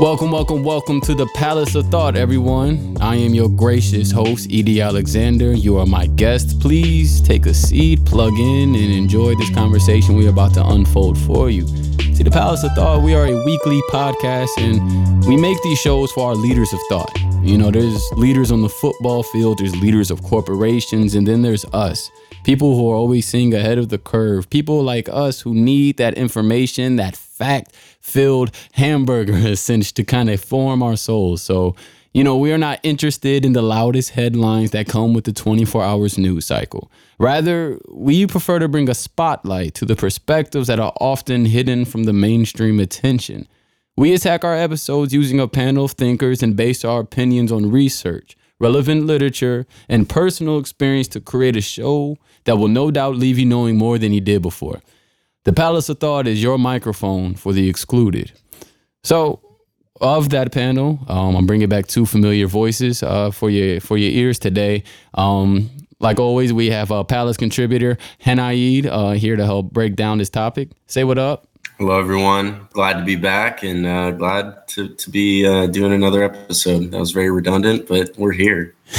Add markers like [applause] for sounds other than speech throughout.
Welcome, welcome, welcome to the Palace of Thought, everyone. I am your gracious host, Edie Alexander. You are my guest. Please take a seat, plug in, and enjoy this conversation we're about to unfold for you. See, the Palace of Thought, we are a weekly podcast, and we make these shows for our leaders of thought. You know, there's leaders on the football field, there's leaders of corporations, and then there's us. People who are always seeing ahead of the curve. People like us who need that information, that fact filled hamburger [laughs] essence to kind of form our souls. So, you know, we are not interested in the loudest headlines that come with the 24 hours news cycle. Rather, we prefer to bring a spotlight to the perspectives that are often hidden from the mainstream attention. We attack our episodes using a panel of thinkers and base our opinions on research, relevant literature, and personal experience to create a show that will no doubt leave you knowing more than you did before. The Palace of Thought is your microphone for the excluded. So, of that panel, um, I'm bringing back two familiar voices uh, for your for your ears today. Um, like always, we have a Palace contributor, Hanaid, uh, here to help break down this topic. Say what up. Hello, everyone. Glad to be back and uh, glad to, to be uh, doing another episode. That was very redundant, but we're here. [laughs]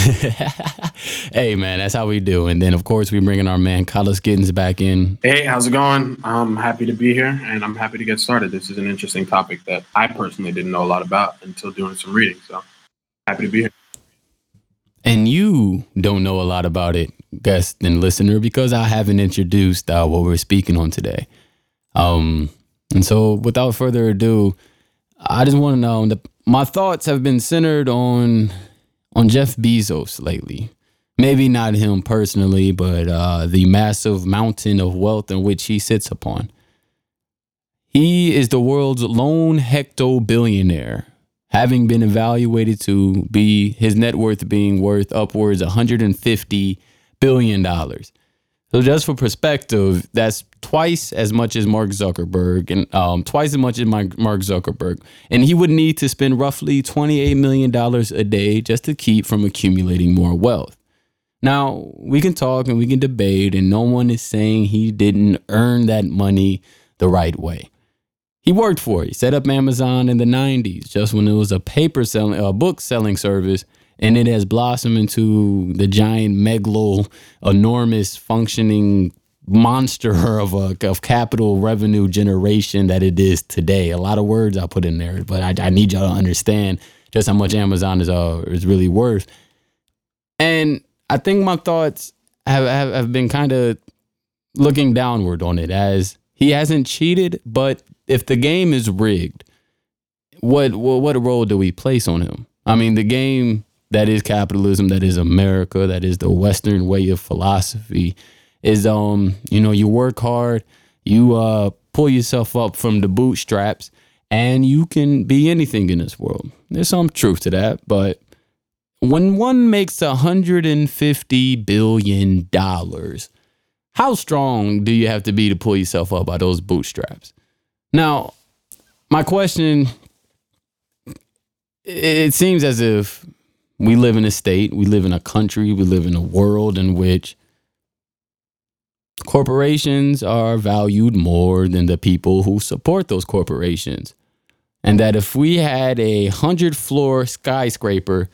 hey, man, that's how we do. And then, of course, we bring in our man, Carlos Giddens, back in. Hey, how's it going? I'm happy to be here and I'm happy to get started. This is an interesting topic that I personally didn't know a lot about until doing some reading. So, happy to be here. And you don't know a lot about it, guest and listener, because I haven't introduced uh, what we're speaking on today. Um, and so, without further ado, I just want to know that my thoughts have been centered on on Jeff Bezos lately. Maybe not him personally, but uh, the massive mountain of wealth in which he sits upon. He is the world's lone hecto billionaire, having been evaluated to be his net worth being worth upwards 150 billion dollars. So just for perspective, that's twice as much as Mark Zuckerberg and um, twice as much as Mark Zuckerberg. And he would need to spend roughly $28 million a day just to keep from accumulating more wealth. Now, we can talk and we can debate, and no one is saying he didn't earn that money the right way. He worked for it. He set up Amazon in the 90s, just when it was a paper selling, a book selling service and it has blossomed into the giant megalo enormous functioning monster [laughs] of a of capital revenue generation that it is today. A lot of words I put in there, but I, I need y'all to understand just how much Amazon is uh is really worth. And I think my thoughts have have, have been kind of looking downward on it as he hasn't cheated, but if the game is rigged, what what, what role do we place on him? I mean, the game that is capitalism, that is America, that is the Western way of philosophy. Is um, you know, you work hard, you uh pull yourself up from the bootstraps, and you can be anything in this world. There's some truth to that, but when one makes a hundred and fifty billion dollars, how strong do you have to be to pull yourself up by those bootstraps? Now, my question it seems as if we live in a state, we live in a country, we live in a world in which corporations are valued more than the people who support those corporations. And that if we had a 100 floor skyscraper,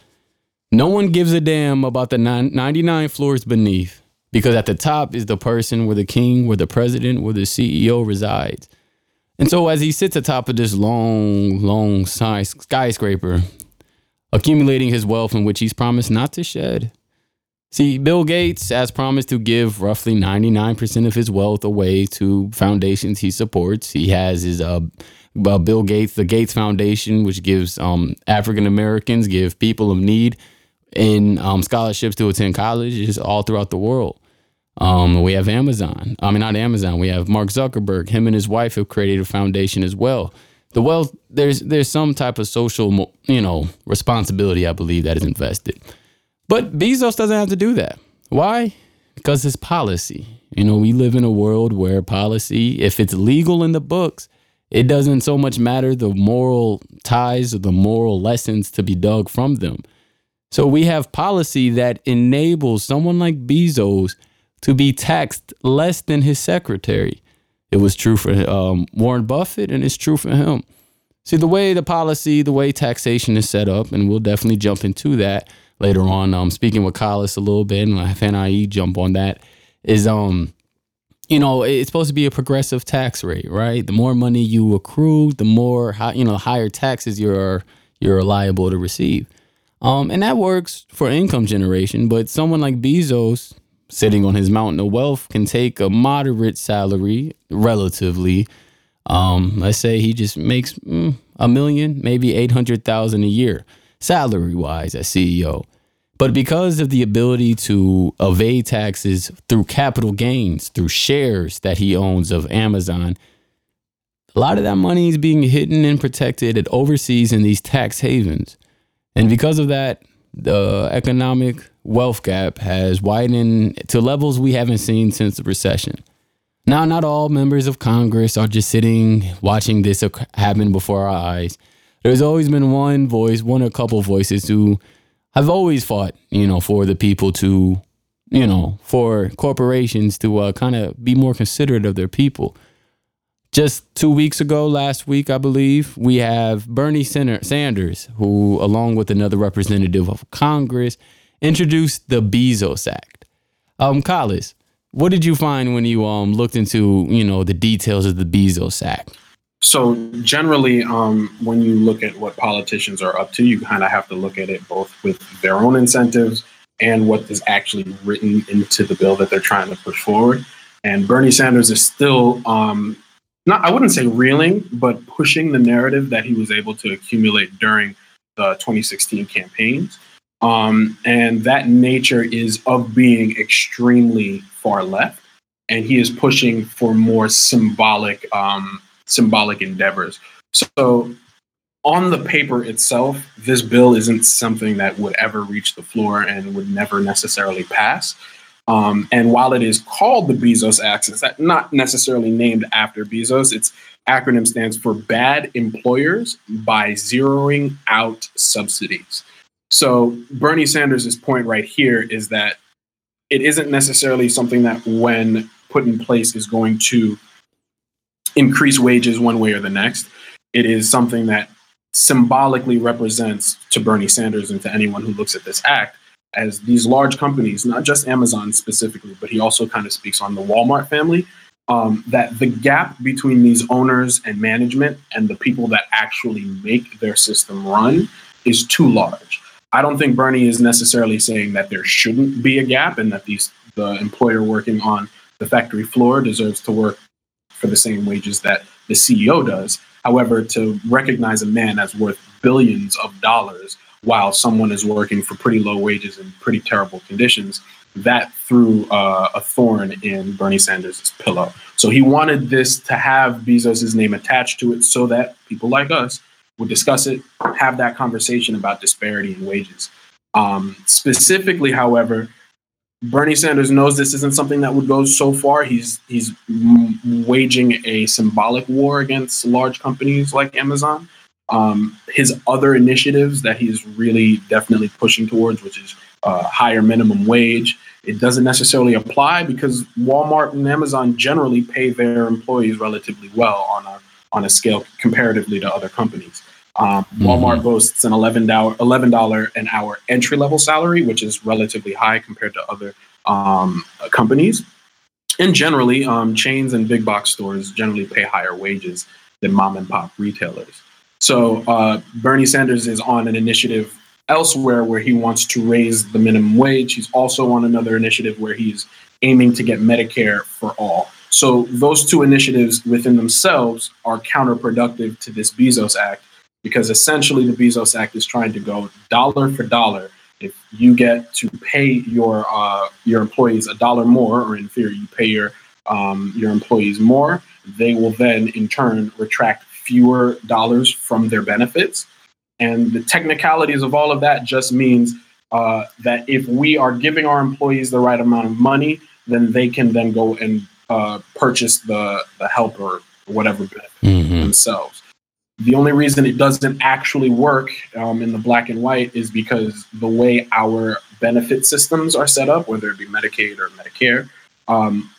no one gives a damn about the 99 floors beneath because at the top is the person where the king, where the president, where the CEO resides. And so as he sits atop of this long, long skyscraper, accumulating his wealth in which he's promised not to shed. See, Bill Gates has promised to give roughly 99% of his wealth away to foundations he supports. He has his uh, uh, Bill Gates, the Gates Foundation, which gives um, African Americans, give people of need in um, scholarships to attend colleges all throughout the world. Um, we have Amazon. I mean, not Amazon. We have Mark Zuckerberg. Him and his wife have created a foundation as well the wealth there's there's some type of social you know responsibility I believe that is invested. But Bezos doesn't have to do that. Why? Because it's policy. You know, we live in a world where policy, if it's legal in the books, it doesn't so much matter the moral ties or the moral lessons to be dug from them. So we have policy that enables someone like Bezos to be taxed less than his secretary. It was true for um, Warren Buffett, and it's true for him. See, the way the policy, the way taxation is set up, and we'll definitely jump into that later on. Um, speaking with Collis a little bit, and I have NIE jump on that, is um, you know, it's supposed to be a progressive tax rate, right? The more money you accrue, the more you know, higher taxes you're you're liable to receive. Um, and that works for income generation, but someone like Bezos sitting on his mountain of wealth can take a moderate salary relatively. Um, let's say he just makes mm, a million, maybe 800,000 a year salary wise as CEO. But because of the ability to evade taxes through capital gains, through shares that he owns of Amazon, a lot of that money is being hidden and protected at overseas in these tax havens. And because of that, the economic wealth gap has widened to levels we haven't seen since the recession. Now, not all members of Congress are just sitting watching this happen before our eyes. There's always been one voice, one or a couple voices who have always fought, you know, for the people to, you know, for corporations to uh, kind of be more considerate of their people. Just two weeks ago, last week, I believe, we have Bernie Sanders, who, along with another representative of Congress, introduced the Bezos Act. Um, Collis, what did you find when you um looked into you know the details of the Bezos Act? So generally, um, when you look at what politicians are up to, you kind of have to look at it both with their own incentives and what is actually written into the bill that they're trying to push forward. And Bernie Sanders is still um, not I wouldn't say reeling, but pushing the narrative that he was able to accumulate during the 2016 campaigns. Um, and that nature is of being extremely far left, and he is pushing for more symbolic um, symbolic endeavors. So, on the paper itself, this bill isn't something that would ever reach the floor and would never necessarily pass. Um, and while it is called the Bezos Act, it's not necessarily named after Bezos. Its acronym stands for Bad Employers by Zeroing Out Subsidies. So Bernie Sanders' point right here is that it isn't necessarily something that, when put in place, is going to increase wages one way or the next. It is something that symbolically represents to Bernie Sanders and to anyone who looks at this act as these large companies, not just Amazon specifically, but he also kind of speaks on the Walmart family, um, that the gap between these owners and management and the people that actually make their system run is too large. I don't think Bernie is necessarily saying that there shouldn't be a gap and that these the employer working on the factory floor deserves to work for the same wages that the CEO does. However, to recognize a man as worth billions of dollars while someone is working for pretty low wages and pretty terrible conditions, that threw uh, a thorn in Bernie Sanders' pillow. So he wanted this to have Bezos' name attached to it so that people like us would discuss it, have that conversation about disparity in wages. Um, specifically, however, Bernie Sanders knows this isn't something that would go so far. He's he's waging a symbolic war against large companies like Amazon. Um, his other initiatives that he's really definitely pushing towards, which is uh, higher minimum wage, it doesn't necessarily apply because Walmart and Amazon generally pay their employees relatively well on a on a scale comparatively to other companies. Um, Walmart mm-hmm. boasts an $11, $11 an hour entry level salary, which is relatively high compared to other um, companies. And generally, um, chains and big box stores generally pay higher wages than mom and pop retailers. So uh, Bernie Sanders is on an initiative elsewhere where he wants to raise the minimum wage. He's also on another initiative where he's aiming to get Medicare for all. So those two initiatives within themselves are counterproductive to this Bezos Act because essentially the Bezos Act is trying to go dollar for dollar. If you get to pay your uh, your employees a dollar more, or in theory, you pay your um, your employees more, they will then in turn retract fewer dollars from their benefits. And the technicalities of all of that just means uh, that if we are giving our employees the right amount of money, then they can then go and uh, purchase the the help or whatever mm-hmm. themselves. The only reason it doesn't actually work um, in the black and white is because the way our benefit systems are set up, whether it be Medicaid or Medicare, um,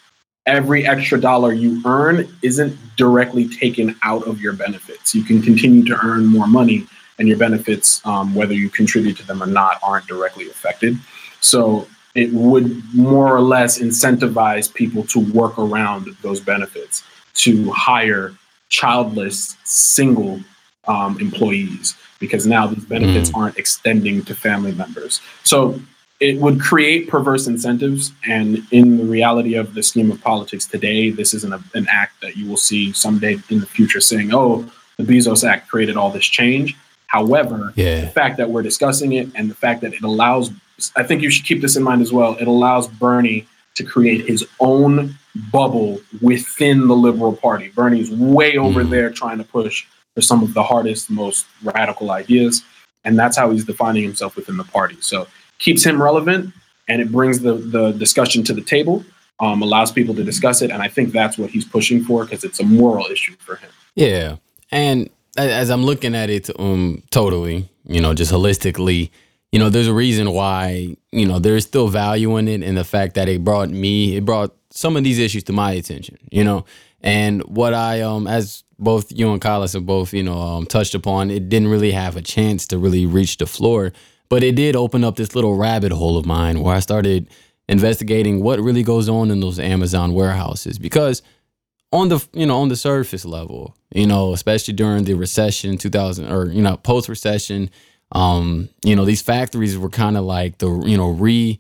every extra dollar you earn isn't directly taken out of your benefits. You can continue to earn more money, and your benefits, um, whether you contribute to them or not, aren't directly affected. So it would more or less incentivize people to work around those benefits to hire childless single um, employees because now these benefits mm. aren't extending to family members. So it would create perverse incentives. And in the reality of the scheme of politics today, this isn't a, an act that you will see someday in the future saying, oh, the Bezos Act created all this change. However, yeah. the fact that we're discussing it and the fact that it allows, I think you should keep this in mind as well, it allows Bernie to create his own bubble within the Liberal Party. Bernie's way over mm. there trying to push for some of the hardest, most radical ideas. And that's how he's defining himself within the party. So keeps him relevant and it brings the, the discussion to the table, um, allows people to discuss it. And I think that's what he's pushing for because it's a moral issue for him. Yeah. And as I'm looking at it um, totally, you know, just holistically, you know, there's a reason why, you know, there's still value in it and the fact that it brought me, it brought some of these issues to my attention, you know. And what I um as both you and Carlos have both, you know, um, touched upon, it didn't really have a chance to really reach the floor. But it did open up this little rabbit hole of mine where I started investigating what really goes on in those Amazon warehouses. Because on the you know on the surface level, you know, especially during the recession, 2000 or you know post recession, um, you know these factories were kind of like the you know re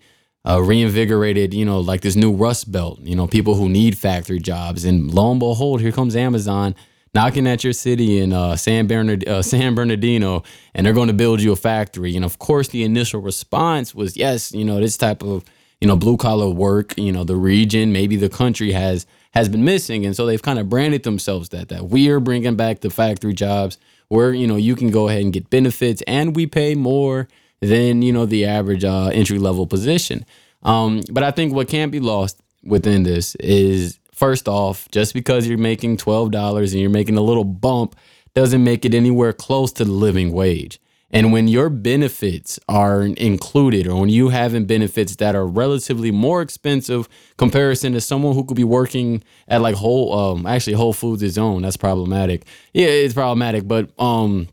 uh, reinvigorated, you know, like this new rust belt, you know, people who need factory jobs. And lo and behold, here comes Amazon knocking at your city in uh, San, Bernard- uh, San Bernardino, and they're going to build you a factory. And of course, the initial response was, yes, you know, this type of, you know, blue collar work, you know, the region, maybe the country has has been missing. And so they've kind of branded themselves that, that we are bringing back the factory jobs where, you know, you can go ahead and get benefits and we pay more than you know the average uh, entry level position. Um, but I think what can't be lost within this is first off, just because you're making twelve dollars and you're making a little bump doesn't make it anywhere close to the living wage. And when your benefits are included, or when you having benefits that are relatively more expensive comparison to someone who could be working at like Whole, um, actually Whole Foods is own, that's problematic. Yeah, it's problematic, but um,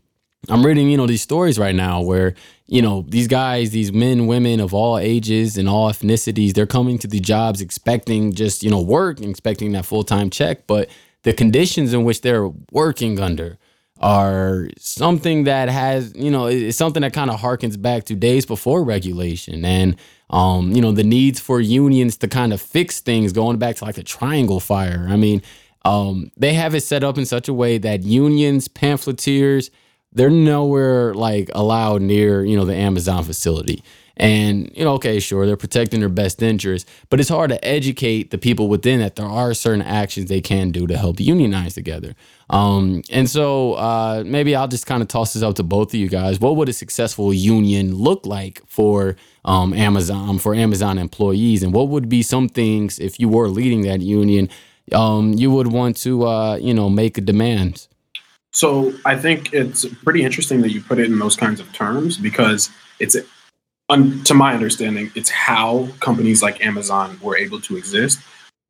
I'm reading, you know, these stories right now where, you know, these guys, these men, women of all ages and all ethnicities, they're coming to the jobs expecting just, you know, work, expecting that full time check. But the conditions in which they're working under are something that has, you know, it's something that kind of harkens back to days before regulation and, um, you know, the needs for unions to kind of fix things going back to like the triangle fire. I mean, um, they have it set up in such a way that unions, pamphleteers, they're nowhere like allowed near you know the Amazon facility. And you know, okay, sure, they're protecting their best interests, but it's hard to educate the people within that there are certain actions they can do to help unionize together. Um, and so uh, maybe I'll just kind of toss this out to both of you guys. What would a successful union look like for um, Amazon for Amazon employees, and what would be some things if you were leading that union, um, you would want to uh, you know make demands? So I think it's pretty interesting that you put it in those kinds of terms because it's, un, to my understanding, it's how companies like Amazon were able to exist.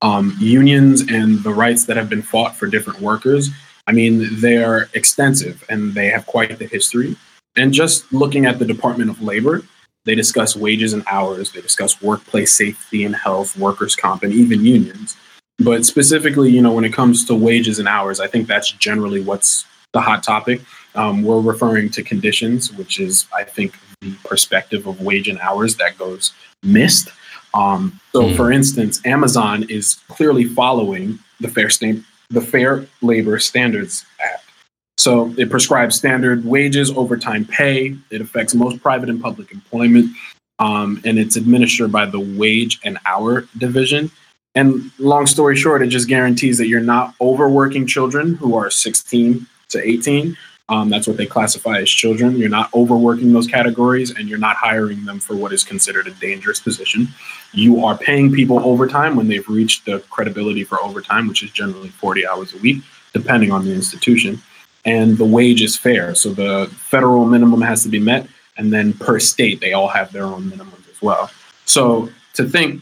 Um, unions and the rights that have been fought for different workers, I mean, they're extensive and they have quite the history. And just looking at the Department of Labor, they discuss wages and hours, they discuss workplace safety and health, workers' comp, and even unions. But specifically, you know, when it comes to wages and hours, I think that's generally what's the hot topic. Um, we're referring to conditions, which is, I think, the perspective of wage and hours that goes missed. Um, so, mm. for instance, Amazon is clearly following the Fair the Fair Labor Standards Act. So, it prescribes standard wages, overtime pay. It affects most private and public employment, um, and it's administered by the Wage and Hour Division. And long story short, it just guarantees that you're not overworking children who are 16 to 18. Um, that's what they classify as children. You're not overworking those categories and you're not hiring them for what is considered a dangerous position. You are paying people overtime when they've reached the credibility for overtime, which is generally 40 hours a week, depending on the institution. And the wage is fair. So the federal minimum has to be met. And then per state, they all have their own minimums as well. So to think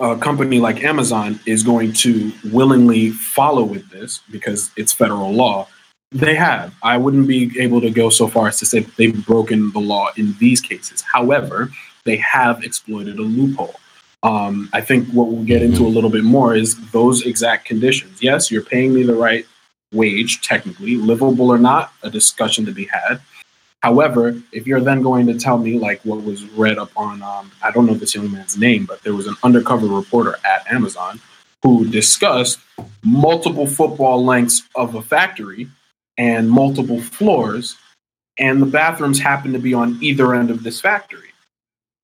a company like Amazon is going to willingly follow with this because it's federal law. They have. I wouldn't be able to go so far as to say they've broken the law in these cases. However, they have exploited a loophole. Um, I think what we'll get into a little bit more is those exact conditions. Yes, you're paying me the right wage, technically, livable or not, a discussion to be had. However, if you're then going to tell me, like what was read up on, um, I don't know this young man's name, but there was an undercover reporter at Amazon who discussed multiple football lengths of a factory and multiple floors, and the bathrooms happen to be on either end of this factory.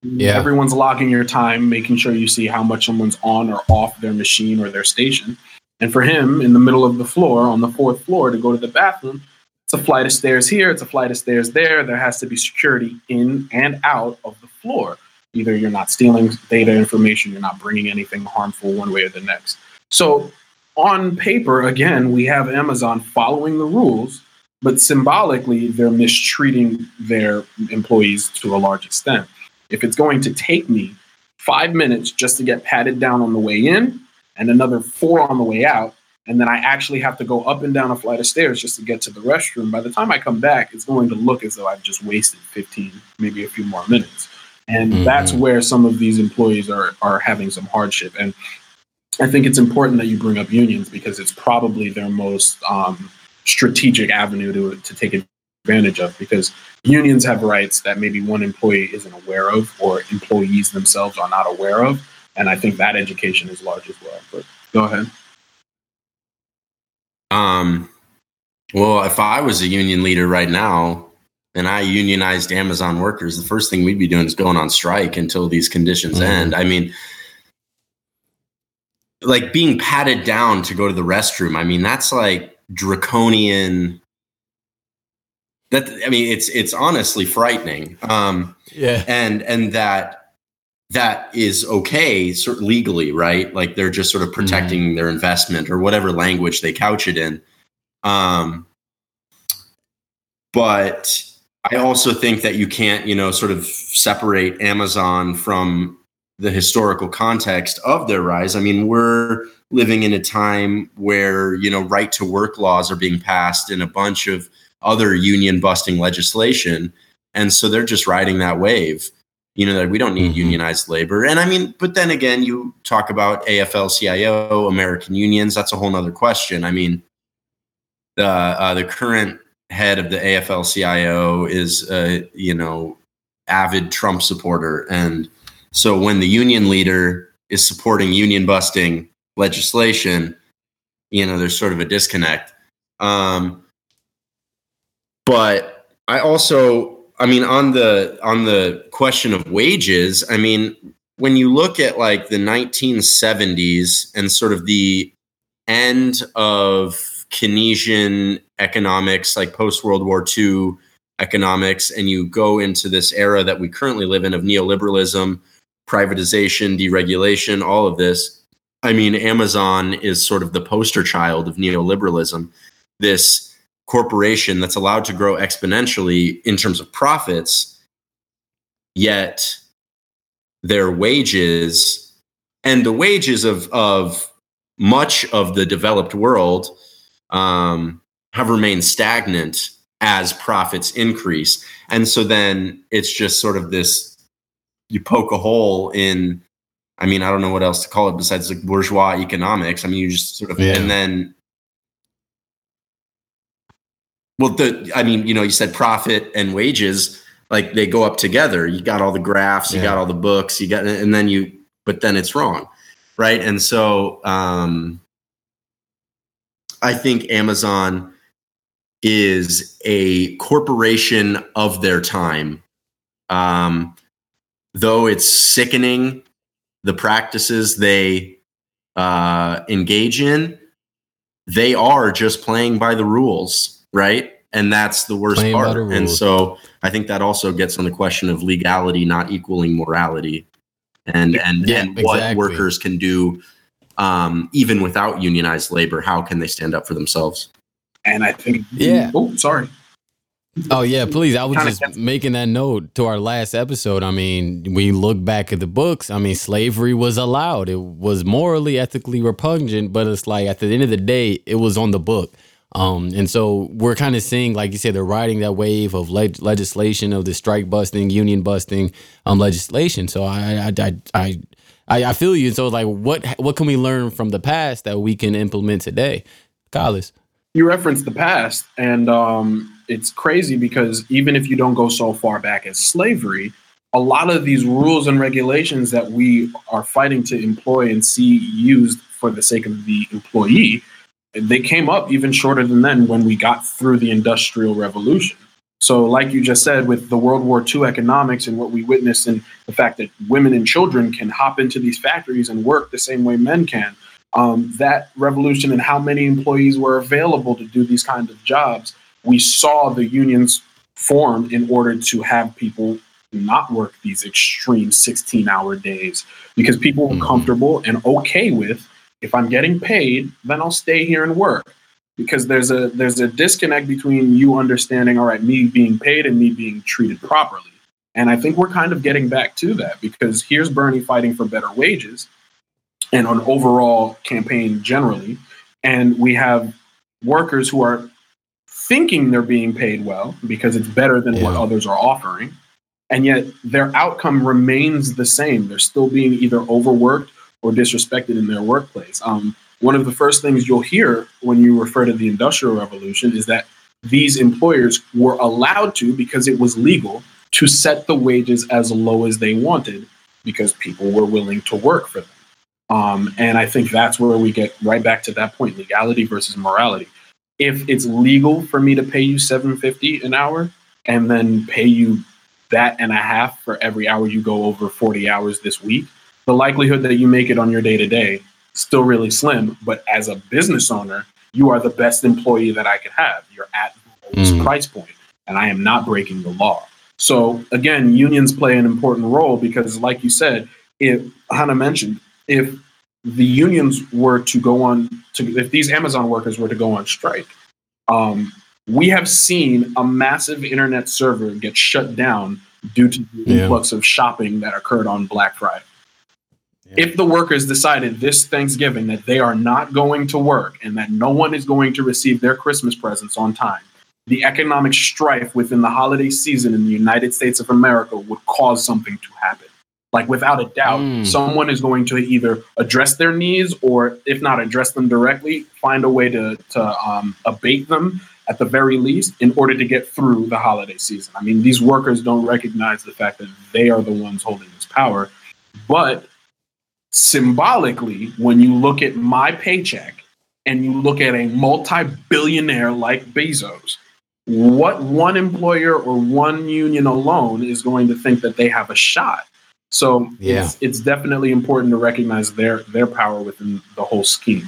Yeah. Everyone's logging your time, making sure you see how much someone's on or off their machine or their station. And for him, in the middle of the floor, on the fourth floor, to go to the bathroom, it's a flight of stairs here, it's a flight of stairs there. There has to be security in and out of the floor. Either you're not stealing data information, you're not bringing anything harmful one way or the next. So, on paper, again, we have Amazon following the rules, but symbolically, they're mistreating their employees to a large extent. If it's going to take me five minutes just to get patted down on the way in and another four on the way out, and then I actually have to go up and down a flight of stairs just to get to the restroom, by the time I come back, it's going to look as though I've just wasted 15, maybe a few more minutes. And Mhm. that's where some of these employees are, are having some hardship. And I think it's important that you bring up unions because it's probably their most um, strategic avenue to, to take advantage of because unions have rights that maybe one employee isn't aware of or employees themselves are not aware of. And I think that education is large as well. But go ahead. Um, well, if I was a union leader right now and I unionized Amazon workers, the first thing we'd be doing is going on strike until these conditions Mhm. end. I mean, like being patted down to go to the restroom. I mean, that's like draconian. That I mean, it's it's honestly frightening. Um, Yeah. and and that that is okay sort of legally right like they're just sort of protecting their investment or whatever language they couch it in um but i also think that you can't you know sort of separate amazon from the historical context of their rise. I mean we're living in a time where you know right to work laws are being passed and a bunch of other union busting legislation. And so they're just riding that wave you know that we don't need Mhm. unionized labor. And i mean but then again you talk about afl-cio american unions that's a whole nother question. I mean the uh, the current head of the afl-cio is uh, you know avid trump supporter. And so when the union leader is supporting union busting legislation you know there's sort of a disconnect. Um but i also I mean, on the on the question of wages, I mean, when you look at like the 1970s and sort of the end of Keynesian economics, like post World War II economics, and you go into this era that we currently live in of neoliberalism, privatization, deregulation, all of this. I mean, Amazon is sort of the poster child of neoliberalism. This corporation that's allowed to grow exponentially in terms of profits, yet their wages and the wages of, of much of the developed world um, have remained stagnant as profits increase. And so then it's just sort of this you poke a hole in I mean, I don't know what else to call it besides like bourgeois economics. I mean, you just sort of, Yeah. and then well, the I mean, you know, you said profit and wages, like they go up together. You got all the graphs, you Yeah. got all the books, you got, and then you, but then it's wrong, right? And so, um, I think Amazon is a corporation of their time. Um, though it's sickening the practices they uh, engage in, they are just playing by the rules, right? And that's the worst Playing part. the And so I think that also gets on the question of legality not equaling morality, and and Yeah, and what exactly. workers can do um, even without unionized labor. How can they stand up for themselves? And I think, Yeah. Oh, sorry. Oh yeah, please. I was just making that note to our last episode. I mean, we look back at the books. I mean, slavery was allowed. It was morally, ethically repugnant, but it's like at the end of the day, it was on the book. Um, and so we're kind of seeing, like you said, they're riding that wave of leg- legislation of the strike busting, union busting um, legislation. So I, I, I, I, I feel you. So like, what what can we learn from the past that we can implement today, Carlos? You referenced the past, and um, it's crazy because even if you don't go so far back as slavery, a lot of these rules and regulations that we are fighting to employ and see used for the sake of the employee, they came up even shorter than then when we got through the Industrial Revolution. So, like you just said, with the World War II economics and what we witnessed, and the fact that women and children can hop into these factories and work the same way men can, um, that revolution and how many employees were available to do these kinds of jobs we saw the unions form in order to have people not work these extreme 16 hour days because people were mm-hmm. comfortable and okay with if I'm getting paid, then I'll stay here and work. Because there's a there's a disconnect between you understanding, all right, me being paid and me being treated properly. And I think we're kind of getting back to that because here's Bernie fighting for better wages and an overall campaign generally. And we have workers who are thinking they're being paid well because it's better than yeah. what others are offering. And yet their outcome remains the same. They're still being either overworked or disrespected in their workplace. Um, one of the first things you'll hear when you refer to the Industrial Revolution is that these employers were allowed to, because it was legal, to set the wages as low as they wanted because people were willing to work for them. Um, and I think that's where we get right back to that point legality versus morality if it's legal for me to pay you 750 an hour and then pay you that and a half for every hour you go over 40 hours this week, the likelihood that you make it on your day to day still really slim. But as a business owner, you are the best employee that I could have. You're at this mm. price point, and I am not breaking the law. So again, unions play an important role because, like you said, if Hannah mentioned, if the unions were to go on to if these Amazon workers were to go on strike, um, we have seen a massive internet server get shut down due to the yeah. influx of shopping that occurred on Black Friday. Yeah. If the workers decided this Thanksgiving that they are not going to work and that no one is going to receive their Christmas presents on time, the economic strife within the holiday season in the United States of America would cause something to happen. Like without a doubt, mm. someone is going to either address their needs or, if not address them directly, find a way to to um, abate them at the very least in order to get through the holiday season. I mean, these workers don't recognize the fact that they are the ones holding this power, but symbolically, when you look at my paycheck and you look at a multi-billionaire like Bezos, what one employer or one union alone is going to think that they have a shot so yeah. it's, it's definitely important to recognize their their power within the whole scheme.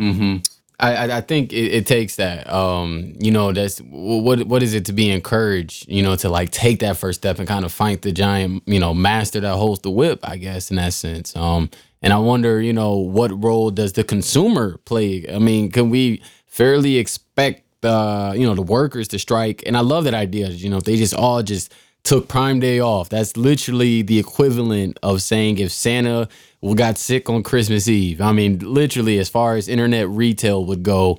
Hmm. I I think it, it, takes that. Um, you know, that's what what is it to be encouraged? You know, to like take that first step and kind of fight the giant. You know, master that holds the whip. I guess in that sense. Um, and I wonder, you know, what role does the consumer play? I mean, can we fairly expect the you know the workers to strike? And I love that idea. You know, if they just all just took Prime Day off. That's literally the equivalent of saying if Santa got sick on Christmas Eve. I mean, literally, as far as internet retail would go,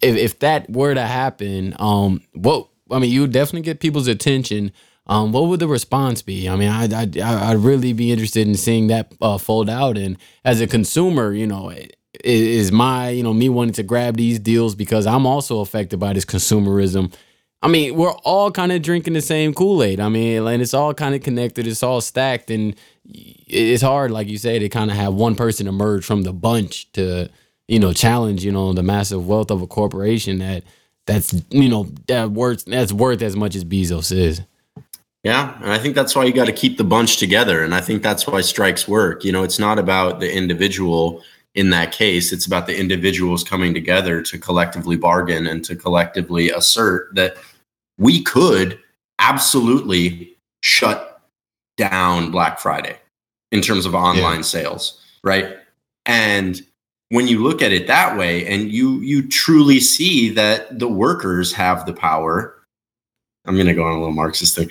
if, if that were to happen, um, what I mean, you would definitely get people's attention. Um, what would the response be? I mean, I I I'd really be interested in seeing that uh, fold out. And as a consumer, you know, is my you know me wanting to grab these deals because I'm also affected by this consumerism I mean, we're all kind of drinking the same Kool Aid. I mean, and it's all kind of connected. It's all stacked, and it's hard, like you say, to kind of have one person emerge from the bunch to, you know, challenge, you know, the massive wealth of a corporation that that's you know that worth that's worth as much as Bezos is. Yeah, and I think that's why you got to keep the bunch together, and I think that's why strikes work. You know, it's not about the individual in that case, it's about the individuals coming together to collectively bargain and to collectively assert that we could absolutely shut down Black Friday in terms of online yeah. sales, right? And when you look at it that way and you you truly see that the workers have the power i'm going to go on a little marxist thing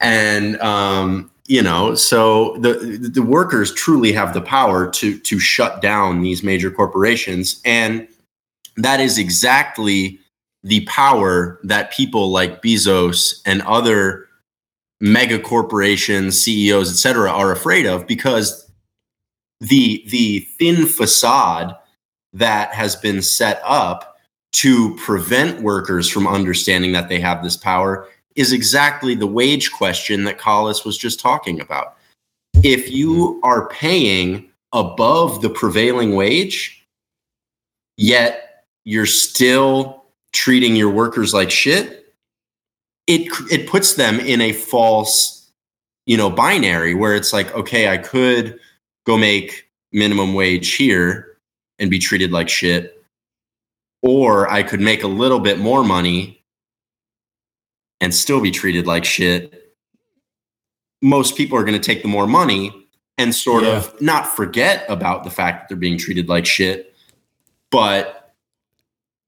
and um, you know so the the workers truly have the power to to shut down these major corporations and that is exactly the power that people like bezos and other mega corporations ceos etc are afraid of because the the thin facade that has been set up to prevent workers from understanding that they have this power is exactly the wage question that Collis was just talking about. If you are paying above the prevailing wage, yet you're still treating your workers like shit, it it puts them in a false, you know, binary where it's like, okay, I could go make minimum wage here and be treated like shit. Or I could make a little bit more money and still be treated like shit. Most people are going to take the more money and sort yeah. of not forget about the fact that they're being treated like shit, but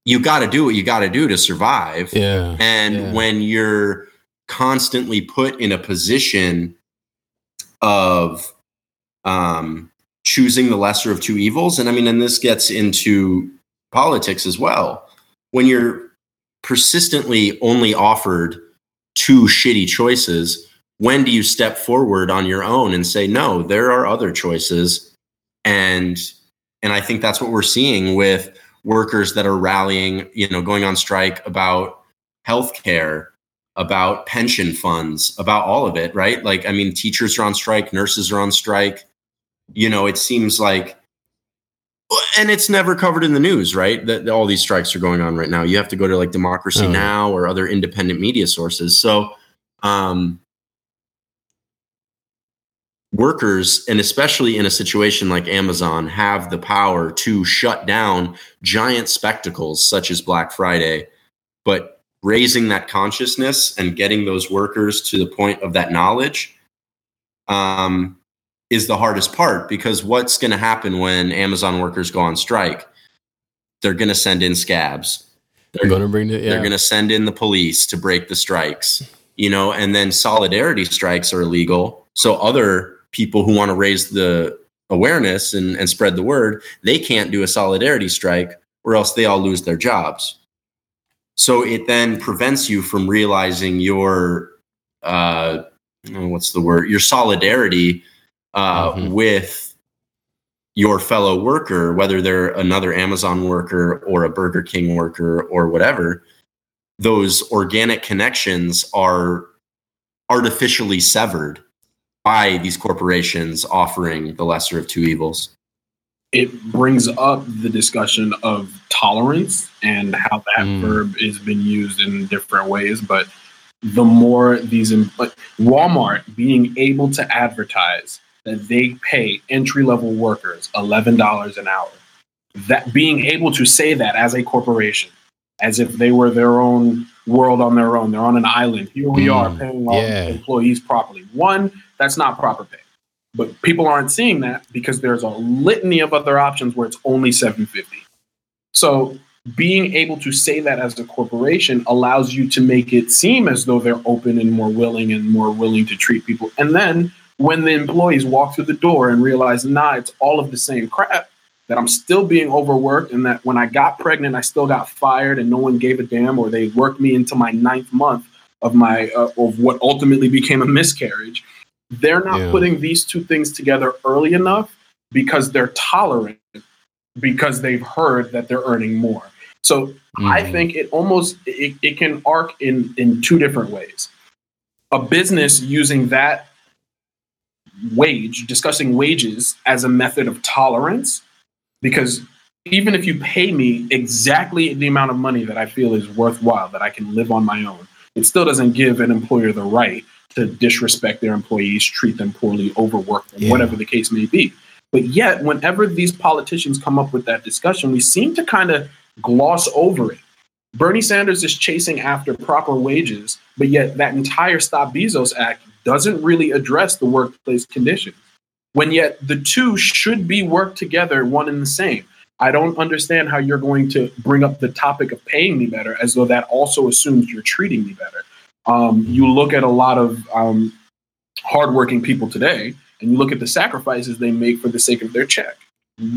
you got to do what you got to do to survive. Yeah. And yeah. when you're constantly put in a position of um, choosing the lesser of two evils. And I mean, and this gets into politics as well. When you're persistently only offered two shitty choices, when do you step forward on your own and say, no, there are other choices? And and I think that's what we're seeing with workers that are rallying, you know, going on strike about healthcare, about pension funds, about all of it, right? Like, I mean, teachers are on strike, nurses are on strike, you know, it seems like and it's never covered in the news, right? That all these strikes are going on right now. You have to go to like Democracy oh. Now or other independent media sources. So, um, workers, and especially in a situation like Amazon, have the power to shut down giant spectacles such as Black Friday. But raising that consciousness and getting those workers to the point of that knowledge um, is the hardest part because what's going to happen when Amazon workers go on strike? They're going to send in scabs. They're going to bring it. Yeah. They're going to send in the police to break the strikes. You know, and then solidarity strikes are illegal. So other people who want to raise the awareness and, and spread the word, they can't do a solidarity strike, or else they all lose their jobs. So it then prevents you from realizing your uh, what's the word? Your solidarity uh, mm-hmm. with your fellow worker, whether they're another Amazon worker or a Burger King worker or whatever, those organic connections are artificially severed by these corporations offering the lesser of two evils. It brings up the discussion of tolerance and how that mm. verb has been used in different ways. But the more these, like Walmart being able to advertise that they pay entry level workers $11 an hour. That being able to say that as a corporation, as if they were their own world on their own, they're on an island. Here we mm, are paying all yeah. employees properly. One, that's not proper pay. But people aren't seeing that because there's a litany of other options where it's only 750. So being able to say that as a corporation allows you to make it seem as though they're open and more willing and more willing to treat people. And then when the employees walk through the door and realize, nah, it's all of the same crap, that I'm still being overworked and that when I got pregnant, I still got fired and no one gave a damn, or they worked me into my ninth month of my uh, of what ultimately became a miscarriage. They're not yeah. putting these two things together early enough because they're tolerant because they've heard that they're earning more. So mm-hmm. I think it almost it, it can arc in in two different ways. A business using that wage, discussing wages as a method of tolerance, because even if you pay me exactly the amount of money that I feel is worthwhile, that I can live on my own, it still doesn't give an employer the right to disrespect their employees, treat them poorly, overwork them, yeah. whatever the case may be. But yet, whenever these politicians come up with that discussion, we seem to kind of gloss over it. Bernie Sanders is chasing after proper wages, but yet that entire Stop Bezos Act doesn't really address the workplace conditions when yet the two should be worked together one and the same I don't understand how you're going to bring up the topic of paying me better as though that also assumes you're treating me better. Um, you look at a lot of um, hardworking people today, and you look at the sacrifices they make for the sake of their check.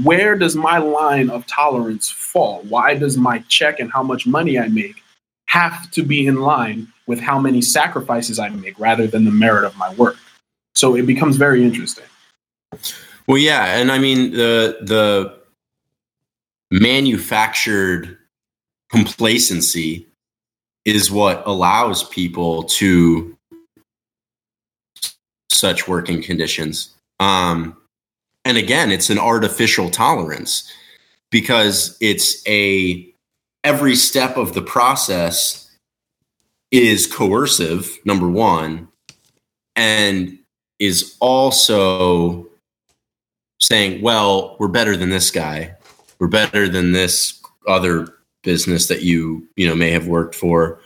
Where does my line of tolerance fall? Why does my check and how much money I make have to be in line with how many sacrifices I make rather than the merit of my work? So it becomes very interesting. Well, yeah, and I mean the the manufactured complacency is what allows people to such working conditions. Um, and again, it's an artificial tolerance because it's a every step of the process is coercive, number one, and is also saying, well, we're better than this guy. We're better than this other business that you, you know, may have worked for.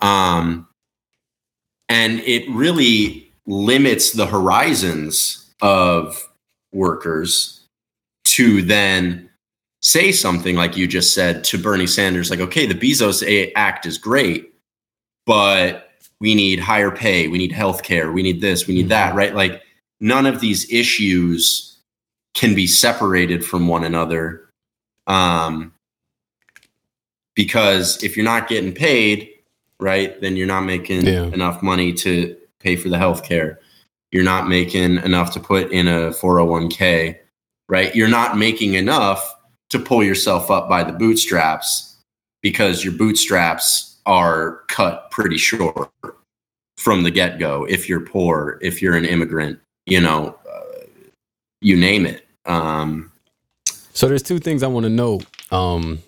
Um, and it really limits the horizons of workers to then say something like you just said to Bernie Sanders, like, okay, the Bezos Act is great, but we need higher pay, we need health care, we need this, we need that, mm-hmm. right? Like, none of these issues can be separated from one another. Um, because if you're not getting paid, right, then you're not making yeah. enough money to pay for the health care. You're not making enough to put in a 401k, right? You're not making enough to pull yourself up by the bootstraps because your bootstraps are cut pretty short from the get go. If you're poor, if you're an immigrant, you know, uh, you name it. Um, so there's two things I want to know. Um,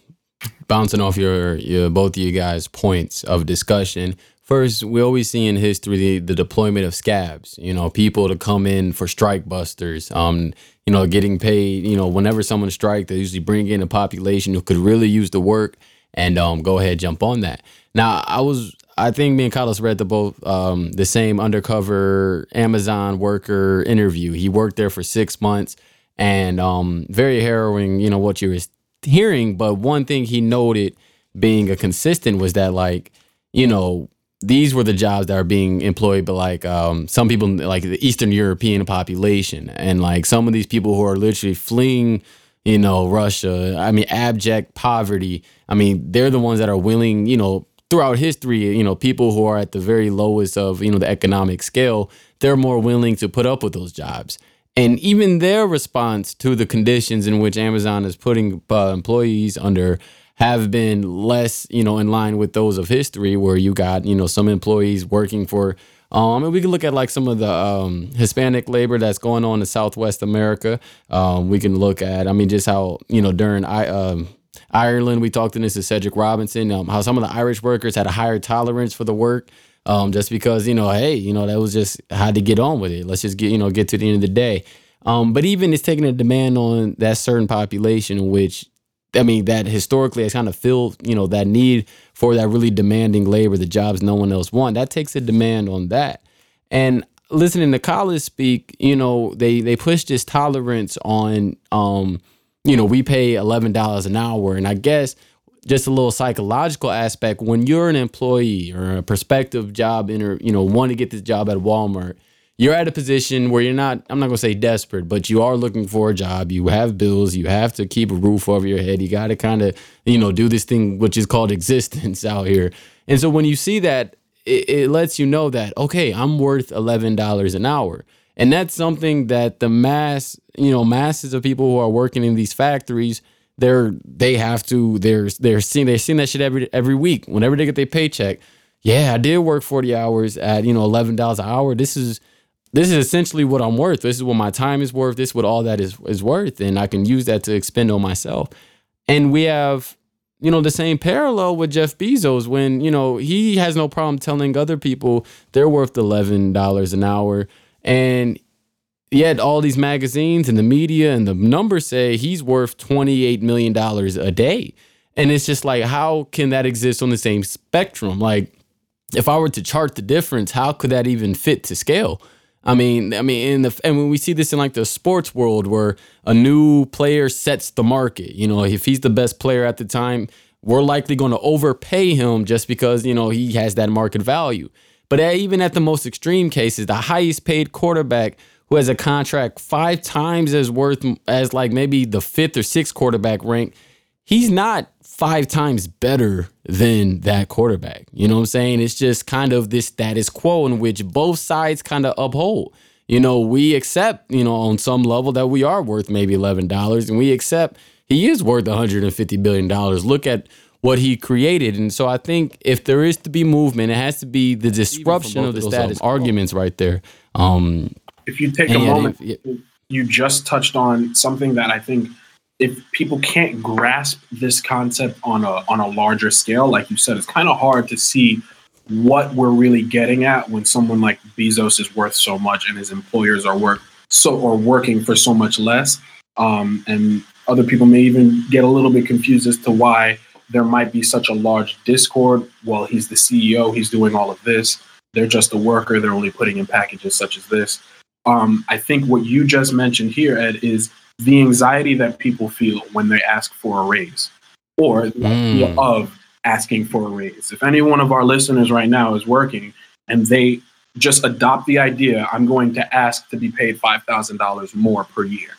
bouncing off your your both of you guys' points of discussion. First, we always see in history the, the deployment of scabs. You know, people to come in for strike busters. Um, you know, getting paid. You know, whenever someone strike, they usually bring in a population who could really use the work and um, go ahead jump on that. Now, I was I think me and Carlos read the both um, the same undercover Amazon worker interview. He worked there for six months and um, very harrowing. You know what you hearing, but one thing he noted being a consistent was that like you know these were the jobs that are being employed by like um, some people like the Eastern European population. And like some of these people who are literally fleeing you know Russia I mean abject poverty. I mean they're the ones that are willing you know throughout history you know people who are at the very lowest of you know the economic scale they're more willing to put up with those jobs and even their response to the conditions in which Amazon is putting uh, employees under have been less, you know, in line with those of history, where you got, you know, some employees working for. Um, and we can look at like some of the um, Hispanic labor that's going on in Southwest America. Um, we can look at, I mean, just how you know during I. Um, Ireland, we talked to this to Cedric Robinson, um, how some of the Irish workers had a higher tolerance for the work um, just because you know, hey, you know, that was just had to get on with it. Let's just get you know get to the end of the day. Um, but even it's taking a demand on that certain population, which I mean, that historically has kind of filled you know that need for that really demanding labor, the jobs no one else want. That takes a demand on that. And listening to college speak, you know, they they push this tolerance on, um, you know, we pay eleven dollars an hour, and I guess just a little psychological aspect when you're an employee or a prospective job inter, you know, want to get this job at Walmart, you're at a position where you're not, I'm not going to say desperate, but you are looking for a job. You have bills. You have to keep a roof over your head. You got to kind of, you know, do this thing, which is called [laughs] existence out here. And so when you see that, it, it lets you know that, okay, I'm worth $11 an hour. And that's something that the mass, you know, masses of people who are working in these factories – they're they have to they're they're seeing they're seeing that shit every every week whenever they get their paycheck. Yeah, I did work forty hours at you know eleven dollars an hour. This is this is essentially what I'm worth. This is what my time is worth. This is what all that is is worth, and I can use that to expend on myself. And we have you know the same parallel with Jeff Bezos when you know he has no problem telling other people they're worth eleven dollars an hour, and yet all these magazines and the media and the numbers say he's worth $28 million a day. And it's just like, how can that exist on the same spectrum? Like, if I were to chart the difference, how could that even fit to scale? I mean, I mean, in the and when we see this in like the sports world, where a new player sets the market, you know, if he's the best player at the time, we're likely going to overpay him just because you know he has that market value. But even at the most extreme cases, the highest paid quarterback who has a contract five times as worth as like maybe the fifth or sixth quarterback rank, he's not five times better than that quarterback. You know what I'm saying? It's just kind of this status quo in which both sides kind of uphold. You know, we accept, you know, on some level that we are worth maybe $11 and we accept he is worth $150 billion. Look at what he created. And so I think if there is to be movement, it has to be the disruption of the status arguments right there. Um, if you take a moment, yeah. you just touched on something that I think – if people can't grasp this concept on a on a larger scale, like you said, it's kind of hard to see what we're really getting at when someone like Bezos is worth so much and his employers are work so or working for so much less. Um, and other people may even get a little bit confused as to why there might be such a large discord. Well, he's the CEO, he's doing all of this. They're just a worker. They're only putting in packages such as this. Um, I think what you just mentioned here, Ed, is the anxiety that people feel when they ask for a raise or mm. of asking for a raise. If any one of our listeners right now is working and they just adopt the idea, I'm going to ask to be paid $5,000 more per year,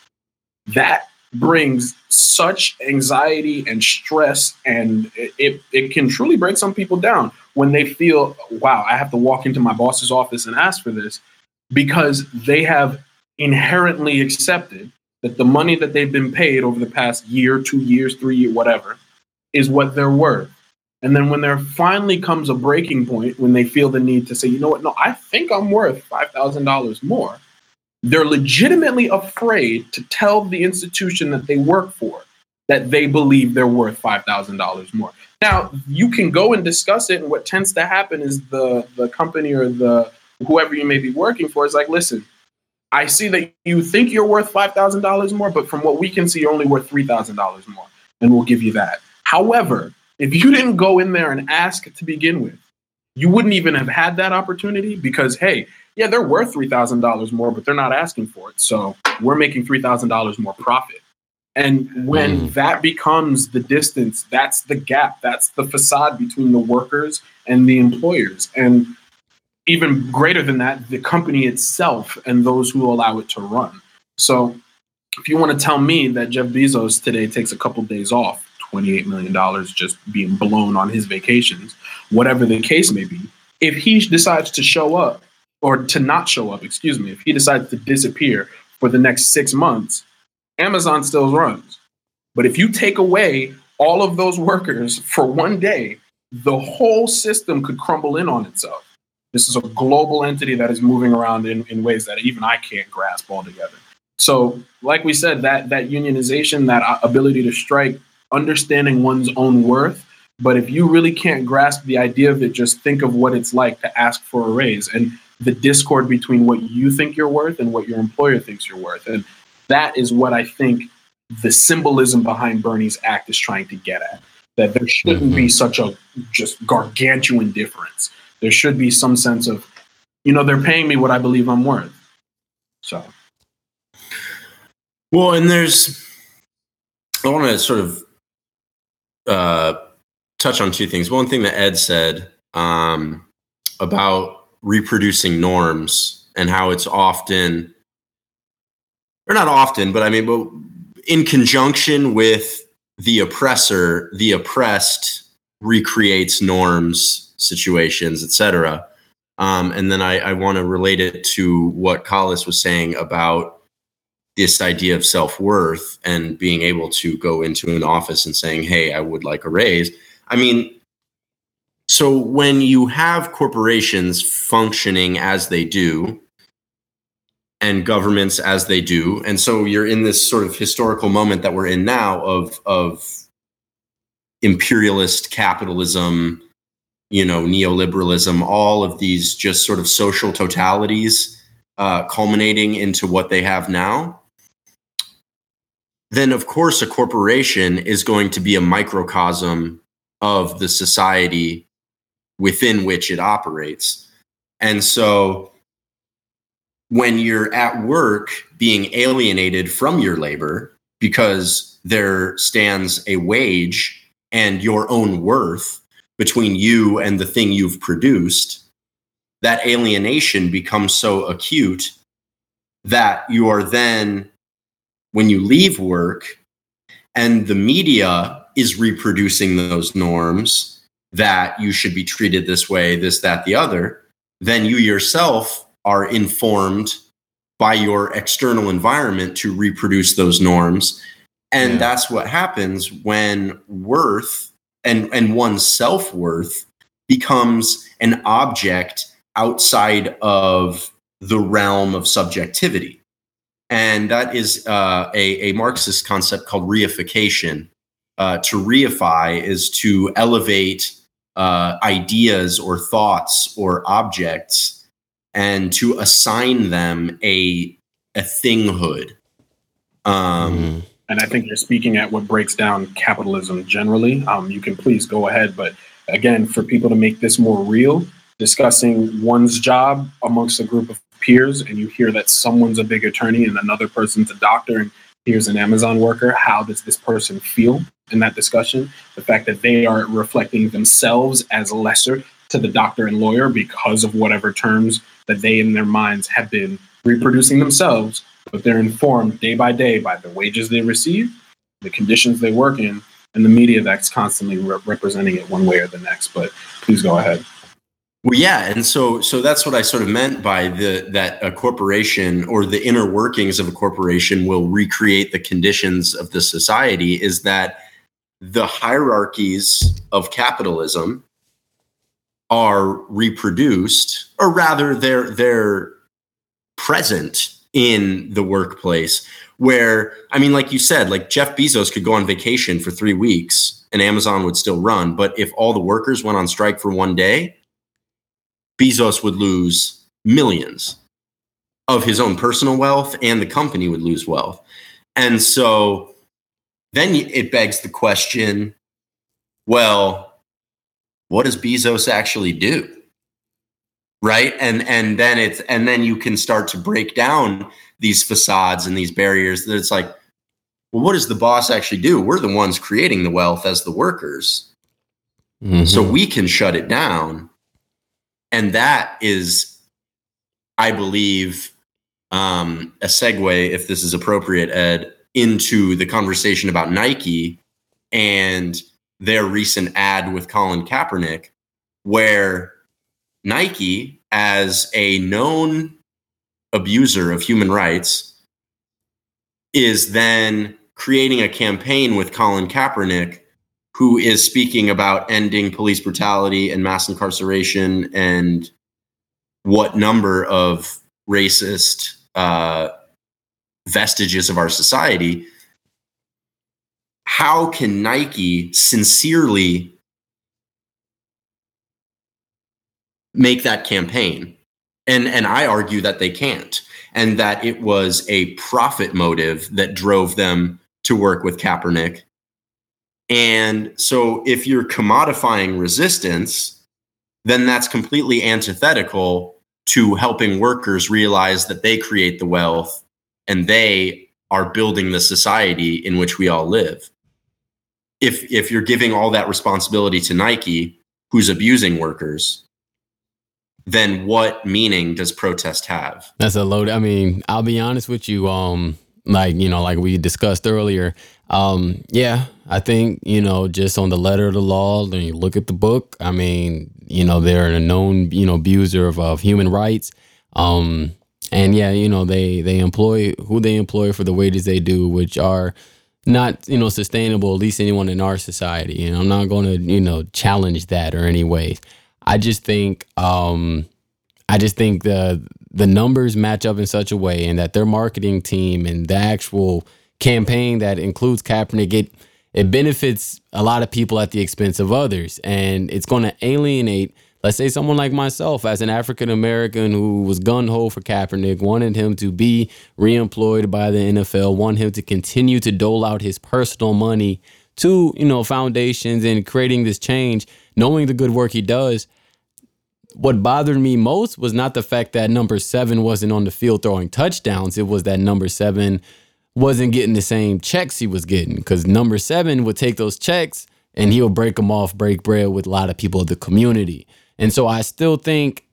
that brings such anxiety and stress and it, it, it, can truly break some people down when they feel wow i have to walk into my boss's office and ask for this because they have inherently accepted that the money that they've been paid over the past year, two years, three years, whatever, is what they're worth. And then when there finally comes a breaking point, when they feel the need to say, you know what, no, I think I'm worth $5,000 more, they're legitimately afraid to tell the institution that they work for that they believe they're worth $5,000 more. Now, you can go and discuss it, and what tends to happen is the, the company or the whoever you may be working for is like, listen, I see that you think you're worth $5,000 more, but from what we can see, you're only worth $3,000 more, and we'll give you that. However, if you didn't go in there and ask to begin with, you wouldn't even have had that opportunity because, hey, yeah, they're worth $3,000 more, but they're not asking for it. So we're making $3,000 more profit. And when mm. that becomes the distance, that's the gap, that's the facade between the workers and the employers. And even greater than that, the company itself and those who allow it to run. So if you want to tell me that Jeff Bezos today takes a couple days off, $28 million just being blown on his vacations, whatever the case may be, if he decides to show up or to not show up, excuse me, if he decides to disappear for the next six months, Amazon still runs. But if you take away all of those workers for one day, the whole system could crumble in on itself. This is a global entity that is moving around in, in ways that even I can't grasp altogether. So, like we said, that that unionization, that ability to strike, understanding one's own worth. But if you really can't grasp the idea of it, just think of what it's like to ask for a raise and the discord between what you think you're worth and what your employer thinks you're worth. And that is what I think the symbolism behind Bernie's act is trying to get at. That there shouldn't mm-hmm. be such a just gargantuan difference there should be some sense of, you know, they're paying me what I believe I'm worth. So. Well, and there's, I want to sort of uh, touch on two things. One thing that Ed said um, about reproducing norms and how it's often, or not often, but I mean, but in conjunction with the oppressor, the oppressed recreates norms situations, etc. Um, and then I, I want to relate it to what Collis was saying about this idea of self worth and being able to go into an office and saying, "Hey, I would like a raise." I mean, so when you have corporations functioning as they do, and governments as they do, and so you're in this sort of historical moment that we're in now of of imperialist capitalism you know, neoliberalism, all of these just sort of social totalities uh, culminating into what they have now, then of course a corporation is going to be a microcosm of the society within which it operates. And so when you're at work being alienated from your labor because there stands a wage and your own worth between you and the thing you've produced, that alienation becomes so acute that you are then, when you leave work and the media is reproducing those norms that you should be treated this way, this, that, the other, then you yourself are informed by your external environment to reproduce those norms. And yeah. that's what happens when worth and, and one's self worth becomes an object outside of the realm of subjectivity. And that is uh, a, a Marxist concept called reification. Uh, to reify is to elevate uh, ideas or thoughts or objects and to assign them a a thinghood. Um, mm. And I think you're speaking at what breaks down capitalism generally. Um, you can please go ahead, but again, for people to make this more real, discussing one's job amongst a group of peers, and you hear that someone's a big attorney and another person's a doctor, and here's an Amazon worker. How does this person feel in that discussion? The fact that they are reflecting themselves as lesser to the doctor and lawyer because of whatever terms that they in their minds have been reproducing themselves, but they're informed day by day by the wages they receive, the conditions they work in, and the media that's constantly re- representing it one way or the next. But please go ahead. Well, yeah, and so so that's what I sort of meant by the that a corporation or the inner workings of a corporation will recreate the conditions of the society. Is that the hierarchies of capitalism are reproduced, or rather, they're they're present in the workplace. Where I mean, like you said, like Jeff Bezos could go on vacation for three weeks and Amazon would still run, but if all the workers went on strike for one day, Bezos would lose millions of his own personal wealth, and the company would lose wealth. And so then it begs the question well, what does Bezos actually do? Right. And and then it's and then you can start to break down these facades and these barriers that it's like, well, what does the boss actually do? We're the ones creating the wealth as the workers. Mm-hmm. So we can shut it down. And that is, I believe, um, a segue, if this is appropriate, Ed, into the conversation about Nike and their recent ad with Colin Kaepernick, where Nike, as a known abuser of human rights, is then creating a campaign with Colin Kaepernick, who is speaking about ending police brutality and mass incarceration and what number of racist uh, vestiges of our society. How can Nike sincerely make that campaign? And and I argue that they can't, and that it was a profit motive that drove them to work with Kaepernick. And so if you're commodifying resistance, then that's completely antithetical to helping workers realize that they create the wealth and they are building the society in which we all live if if you're giving all that responsibility to Nike, who's abusing workers, then what meaning does protest have? That's a load. I mean, I'll be honest with you. Um, like you know, like we discussed earlier. Um, yeah, I think you know, just on the letter of the law, when you look at the book, I mean, you know, they're a known you know abuser of, of human rights. Um, and yeah, you know, they they employ who they employ for the wages they do, which are not you know sustainable at least anyone in our society and i'm not going to you know challenge that or any way i just think um i just think the the numbers match up in such a way and that their marketing team and the actual campaign that includes Kaepernick it it benefits a lot of people at the expense of others and it's going to alienate let's say someone like myself as an African American who was gun ho for Kaepernick, wanted him to be reemployed by the NFL, want him to continue to dole out his personal money to, you know, foundations and creating this change, knowing the good work he does. What bothered me most was not the fact that number seven wasn't on the field throwing touchdowns. It was that number seven wasn't getting the same checks he was getting because number seven would take those checks and he would break them off, break bread with a lot of people of the community. And so I still think,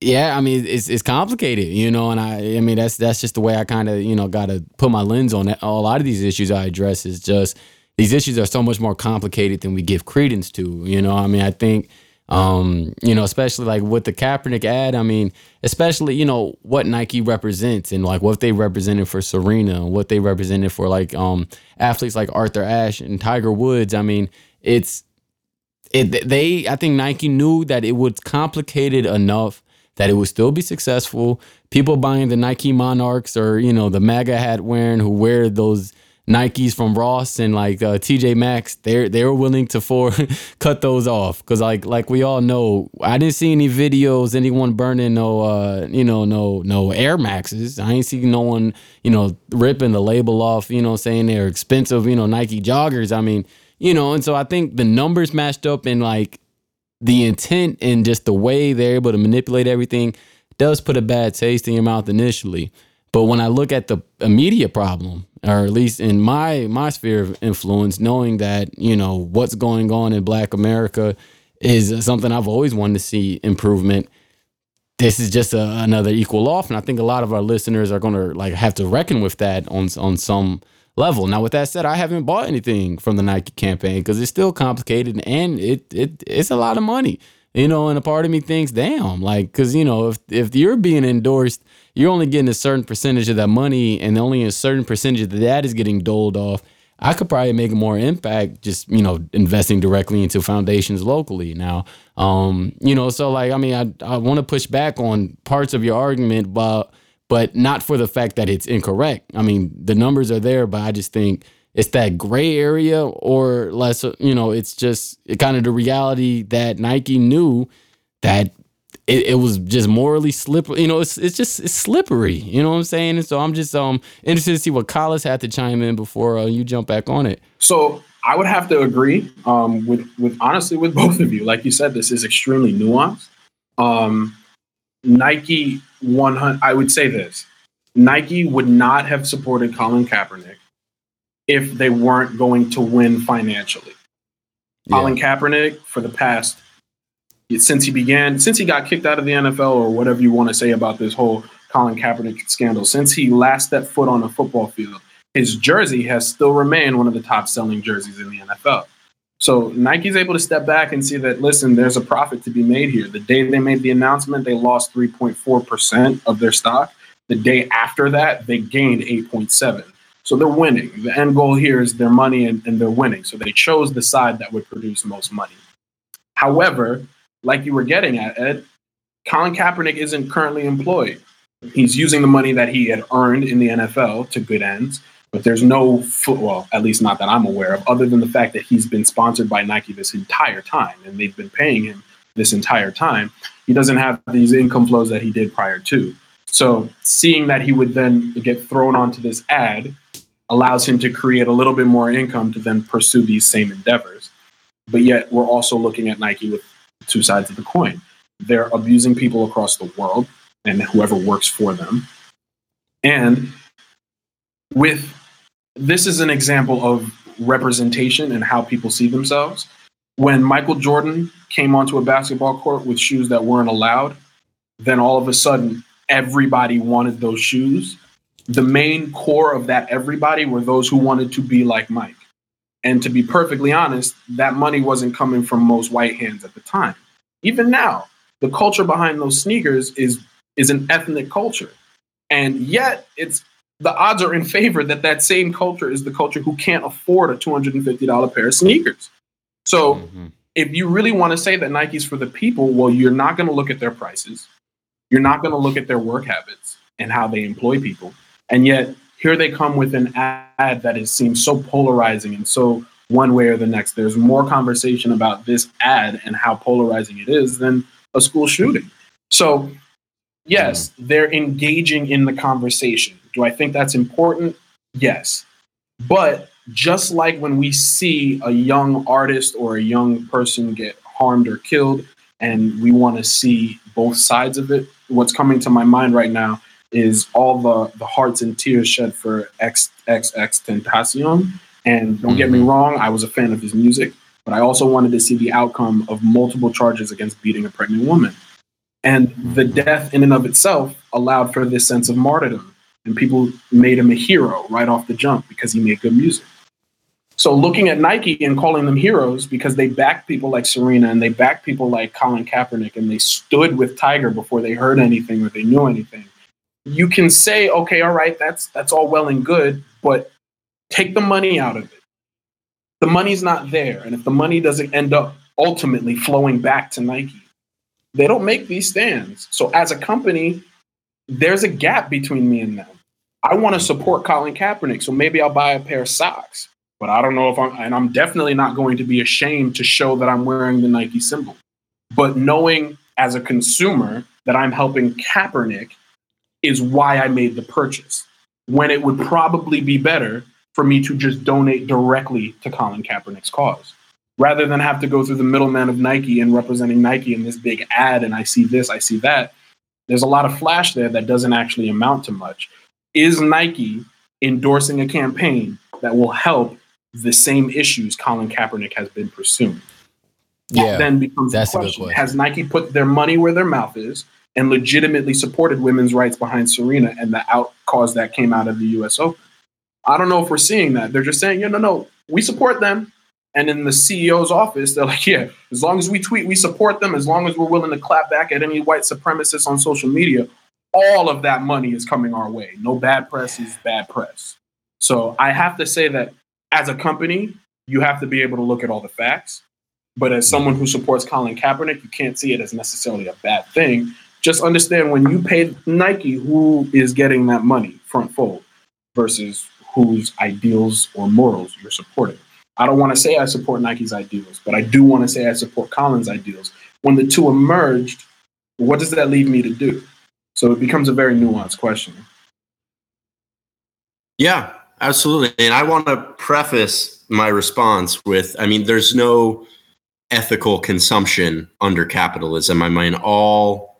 yeah, I mean, it's it's complicated, you know, and I I mean that's that's just the way I kind of you know got to put my lens on it. A lot of these issues I address is just these issues are so much more complicated than we give credence to. You know, I mean, I think um, you know, especially like with the Kaepernick ad, I mean, especially, you know, what Nike represents and like what they represented for Serena what they represented for like um athletes like Arthur Ashe and Tiger Woods. I mean, it's it they I think Nike knew that it was complicated enough that it would still be successful. People buying the Nike Monarchs or, you know, the MAGA hat wearing who wear those Nikes from Ross and like uh, TJ Maxx, they're they're willing to for [laughs] cut those off because like like we all know, I didn't see any videos anyone burning no uh you know no no Air Maxes. I ain't seen no one you know ripping the label off you know saying they're expensive you know Nike joggers. I mean you know and so I think the numbers matched up and like the intent and just the way they're able to manipulate everything does put a bad taste in your mouth initially. But when I look at the immediate problem, or at least in my my sphere of influence, knowing that you know what's going on in Black America is something I've always wanted to see improvement. This is just a, another equal off, and I think a lot of our listeners are going to like have to reckon with that on on some level. Now, with that said, I haven't bought anything from the Nike campaign because it's still complicated and it it it's a lot of money, you know. And a part of me thinks, damn, like because you know if if you're being endorsed you're only getting a certain percentage of that money and only a certain percentage of that is getting doled off. I could probably make more impact just, you know, investing directly into foundations locally now. Um, you know, so like I mean I I want to push back on parts of your argument but but not for the fact that it's incorrect. I mean, the numbers are there, but I just think it's that gray area or less, you know, it's just kind of the reality that Nike knew that it, it was just morally slippery. You know, it's it's just it's slippery. You know what I'm saying? And so I'm just um interested to see what Collis had to chime in before uh, you jump back on it. So I would have to agree um, with with honestly with [laughs] both of you. Like you said, this is extremely nuanced. Um, Nike 100. I would say this: Nike would not have supported Colin Kaepernick if they weren't going to win financially. Yeah. Colin Kaepernick for the past since he began, since he got kicked out of the NFL or whatever you want to say about this whole Colin Kaepernick scandal, since he last stepped foot on a football field, his jersey has still remained one of the top selling jerseys in the NFL. So Nike's able to step back and see that, listen, there's a profit to be made here. The day they made the announcement, they lost 3.4% of their stock. The day after that, they gained 8.7. So they're winning. The end goal here is their money and, and they're winning. So they chose the side that would produce most money. However, like you were getting at, Ed, Colin Kaepernick isn't currently employed. He's using the money that he had earned in the NFL to good ends, but there's no football, at least not that I'm aware of, other than the fact that he's been sponsored by Nike this entire time and they've been paying him this entire time. He doesn't have these income flows that he did prior to. So seeing that he would then get thrown onto this ad allows him to create a little bit more income to then pursue these same endeavors. But yet we're also looking at Nike with two sides of the coin. They're abusing people across the world and whoever works for them. And with this is an example of representation and how people see themselves. When Michael Jordan came onto a basketball court with shoes that weren't allowed, then all of a sudden everybody wanted those shoes. The main core of that everybody were those who wanted to be like Mike. And to be perfectly honest, that money wasn't coming from most white hands at the time. Even now, the culture behind those sneakers is is an ethnic culture. And yet it's the odds are in favor that that same culture is the culture who can't afford a $250 pair of sneakers. So mm-hmm. if you really want to say that Nike's for the people, well, you're not going to look at their prices. You're not going to look at their work habits and how they employ people. And yet here they come with an ad that is seems so polarizing and so one way or the next. There's more conversation about this ad and how polarizing it is than a school shooting. So, yes, mm. they're engaging in the conversation. Do I think that's important? Yes. But just like when we see a young artist or a young person get harmed or killed, and we want to see both sides of it. What's coming to my mind right now is all the, the hearts and tears shed for X X X Tentacion. And don't get me Mhm. wrong, I was a fan of his music, but I also wanted to see the outcome of multiple charges against beating a pregnant woman. And the death in and of itself allowed for this sense of martyrdom. And people made him a hero right off the jump because he made good music. So looking at Nike and calling them heroes because they backed people like Serena and they backed people like Colin Kaepernick and they stood with Tiger before they heard anything or they knew anything. You can say, okay, all right, that's that's all well and good, but take the money out of it. The money's not there, and if the money doesn't end up ultimately flowing back to Nike, they don't make these stands. So as a company, there's a gap between me and them. I want to support Colin Kaepernick, so maybe I'll buy a pair of socks. But I don't know if I'm, and I'm definitely not going to be ashamed to show that I'm wearing the Nike symbol. But knowing as a consumer that I'm helping Kaepernick is why I made the purchase. When it would probably be better for me to just donate directly to Colin Kaepernick's cause rather than have to go through the middleman of Nike and representing Nike in this big ad. And I see this, I see that. There's a lot of flash there that doesn't actually amount to much. Is Nike endorsing a campaign that will help the same issues Colin Kaepernick has been pursuing? Yeah. then becomes that's the question. question. Has Nike put their money where their mouth is and legitimately supported women's rights behind Serena and the out cause that came out of the US Open? I don't know if we're seeing that. They're just saying, yeah, no, no, we support them. And in the CEO's office, they're like, yeah, as long as we tweet, we support them. As long as we're willing to clap back at any white supremacists on social media, all of that money is coming our way. No bad press is bad press. So I have to say that as a company, you have to be able to look at all the facts. But as someone who supports Colin Kaepernick, you can't see it as necessarily a bad thing. Just understand when you pay Nike, who is getting that money front fold versus whose ideals or morals you're supporting. I don't want to say I support Nike's ideals, but I do want to say I support Colin's ideals. When the two emerged, what does that leave me to do? So it becomes a very nuanced question. Yeah, absolutely. And I want to preface my response with I mean, there's no ethical consumption under capitalism. I mean, all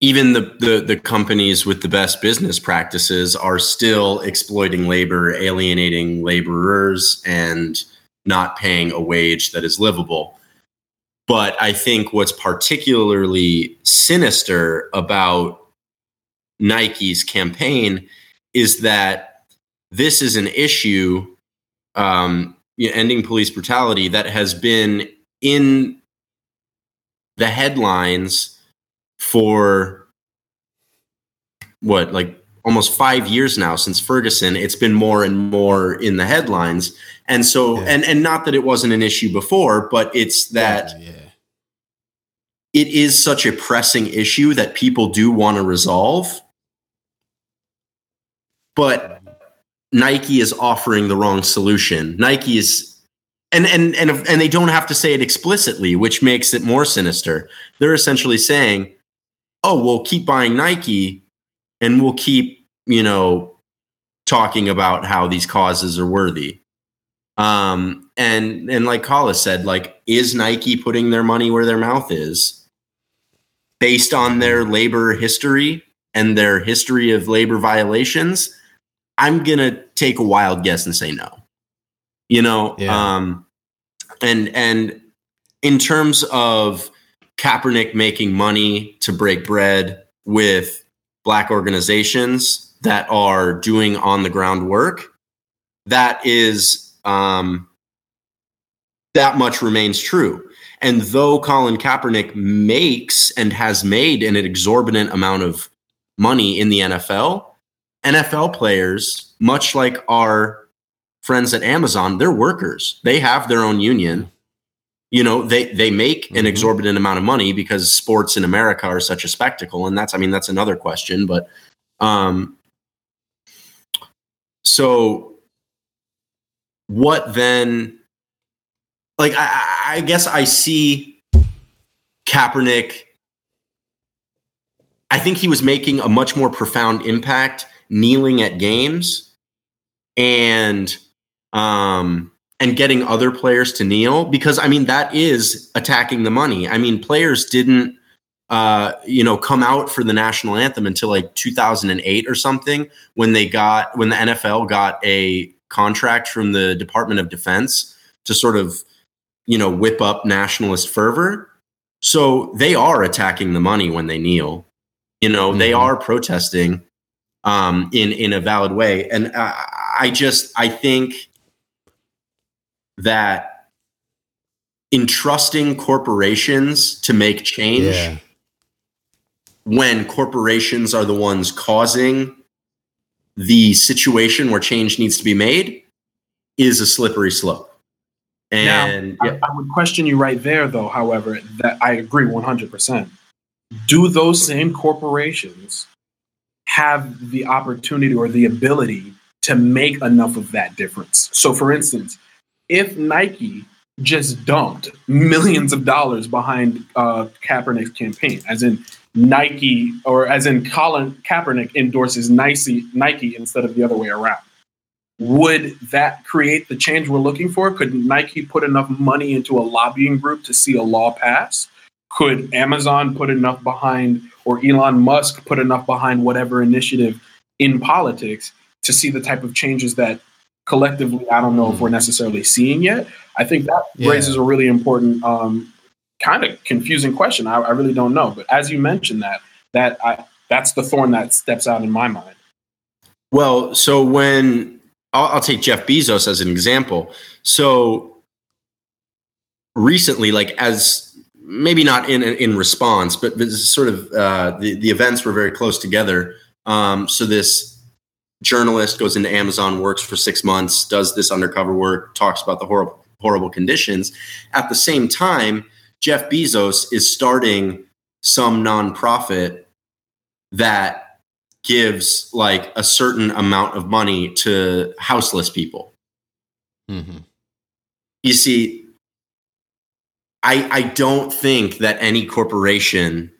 even the, the the companies with the best business practices are still exploiting labor, alienating laborers, and not paying a wage that is livable. But I think what's particularly sinister about Nike's campaign is that this is an issue, um, ending police brutality, that has been in the headlines for what, like almost five years now since Ferguson. It's been more and more in the headlines, and so, Yeah. and and not that it wasn't an issue before, but it's that yeah. it is such a pressing issue that people do want to resolve. But Nike is offering the wrong solution. Nike is and and and and they don't have to say it explicitly, which makes it more sinister. They're essentially saying, "Oh, we'll keep buying Nike and we'll keep, you know, talking about how these causes are worthy." Um and and like Collis said, like is Nike putting their money where their mouth is based on their labor history and their history of labor violations? I'm gonna take a wild guess and say no. You know, Yeah. um, and and in terms of Kaepernick making money to break bread with black organizations that are doing on the ground work, that is um, that much remains true. And though Colin Kaepernick makes and has made an exorbitant amount of money in the NFL, NFL players, much like our friends at Amazon, they're workers. They have their own union. You know, they they make an Mhm. exorbitant amount of money because sports in America are such a spectacle, and that's I mean that's another question. But um, so what then? Like I, I I guess I see Kaepernick. I think he was making a much more profound impact kneeling at games and um and getting other players to kneel because I mean that is attacking the money. I mean players didn't uh, you know come out for the national anthem until like 2008 or something when they got when the NFL got a contract from the Department of Defense to sort of you know whip up nationalist fervor. So they are attacking the money when they kneel. You know, mm-hmm. they are protesting um, in in a valid way, and I, I just I think that entrusting corporations to make change yeah. when corporations are the ones causing the situation where change needs to be made is a slippery slope. And now, yeah. I, I would question you right there, though, however, that I agree 100%. Do those same corporations have the opportunity or the ability to make enough of that difference? So, for instance, if Nike just dumped millions of dollars behind uh, Kaepernick's campaign, as in Nike or as in Colin Kaepernick endorses Nike, Nike instead of the other way around. Would that create the change we're looking for? Could Nike put enough money into a lobbying group to see a law pass? Could Amazon put enough behind, or Elon Musk put enough behind whatever initiative in politics to see the type of changes that collectively, I don't know if we're hmm. necessarily seeing yet. I think that yeah. raises a really important, um, kind of confusing question. I, I, really don't know, but as you mentioned that, that I, that's the thorn that steps out in my mind. Well, so when I'll, I'll take Jeff Bezos as an example. So recently, like as maybe not in in response, but this is sort of uh, the the events were very close together. Um, so this journalist goes into Amazon, works for six months, does this undercover work, talks about the horrible horrible conditions. At the same time, Jeff Bezos is starting some nonprofit that gives like a certain amount of money to houseless people. Mm-hmm. You see, I I don't think that any corporation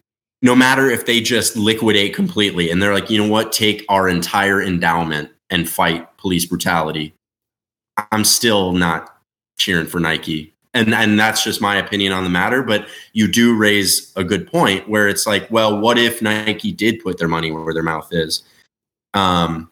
no matter if they just liquidate completely and they're like, you know what, take our entire endowment and fight police brutality, I'm still not cheering for Nike. And and that's just my opinion on the matter. But you do raise a good point where it's like, well, what if Nike did put their money where their mouth is? Um,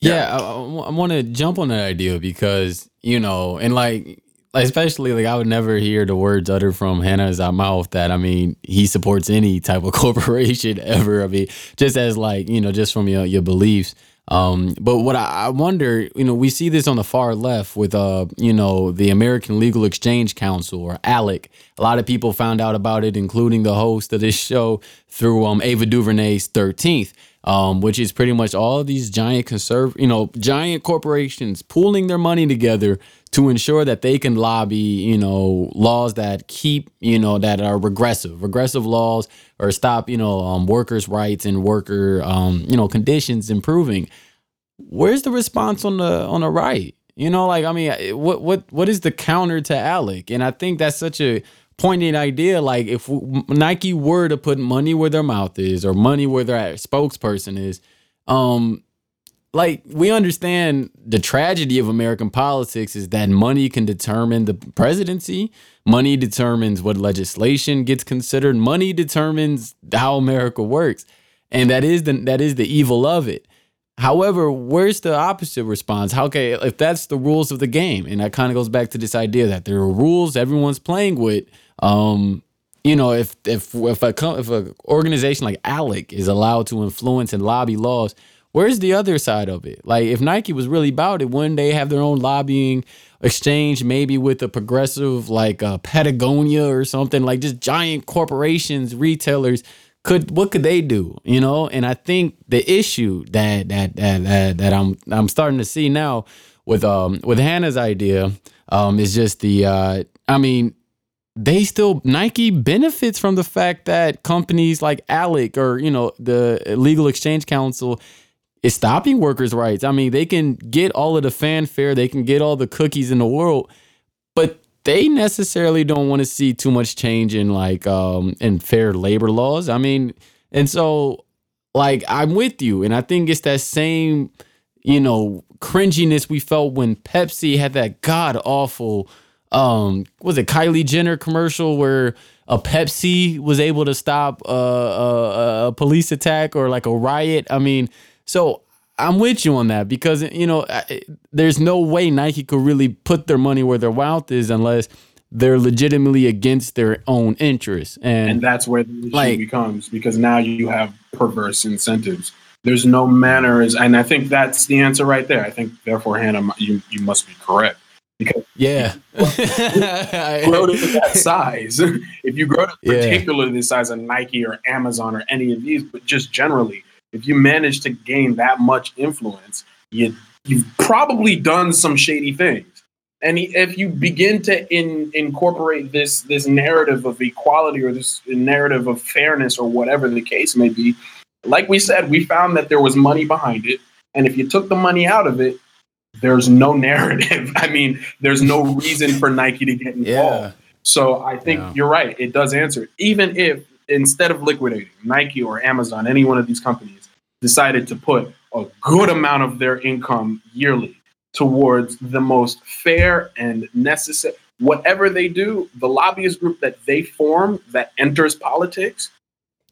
yeah, yeah I, I want to jump on that idea because you know, and like especially like I would never hear the words uttered from Hannah's mouth that I mean he supports any type of [laughs] corporation ever. I mean, just as like you know, just from your your beliefs. Um, but what I, I wonder, you know, we see this on the far left with uh, you know, the American Legal Exchange Council or ALEC. A lot of people found out about it, including the host of this show through um Ava DuVernay's Thirteenth. Um, which is pretty much all these giant conserv, you know, giant corporations pooling their money together to ensure that they can lobby, you know, laws that keep, you know, that are regressive, regressive laws or stop, you know, um, workers' rights and worker, um, you know, conditions improving. Where's the response on the on the right? You know, like I mean, what what what is the counter to ALEC? And I think that's such a poignant idea. Like if Nike were to put money where their mouth is or money where their spokesperson is, um, like we understand the tragedy of American politics is that money can determine the presidency. Money determines what legislation gets considered. Money determines how America works. And that is the that is the evil of it. However, where's the opposite response? Okay, if that's the rules of the game, and that kind of goes back to this idea that there are rules everyone's playing with. Um, you know, if if if a if a organization like ALEC is allowed to influence and lobby laws, Where's the other side of it? Like, if Nike was really about it, wouldn't they have their own lobbying exchange, maybe with a progressive like uh, Patagonia or something? Like, just giant corporations, retailers. Could what could they do? You know, and I think the issue that that that that, that I'm I'm starting to see now with um with Hannah's idea um is just the uh I mean they still Nike benefits from the fact that companies like ALEC or you know the Legal Exchange Council is stopping workers' rights. I mean, they can get all of the fanfare, they can get all the cookies in the world, but they necessarily don't want to see too much change in like um in fair labor laws. I mean, and so like I'm with you, and I think it's that same you know cringiness we felt when Pepsi had that god awful um was it Kylie Jenner commercial where a Pepsi was able to stop a, a, a police attack or like a riot. I mean, so I'm with you on that because you know there's no way Nike could really put their money where their mouth is unless they're legitimately against their own interests, and, and that's where the issue like, becomes because now you have perverse incentives. There's no manners, and I think that's the answer right there. I think therefore, Hannah, you you must be correct because yeah, [laughs] grow to that size. if you grow to yeah. particularly the size of Nike or Amazon or any of these, but just generally, if you manage to gain that much influence, you you've probably done some shady things. And if you begin to in, incorporate this this narrative of equality or this narrative of fairness or whatever the case may be, like we said, we found that there was money behind it. And if you took the money out of it, there's no narrative. [laughs] I mean, there's no reason for Nike to get involved. Yeah. So I think yeah. you're right. It does answer. Even if instead of liquidating Nike or Amazon, any one of these companies decided to put a good amount of their income yearly towards the most fair and necessary whatever they do, the lobbyist group that they form that enters politics,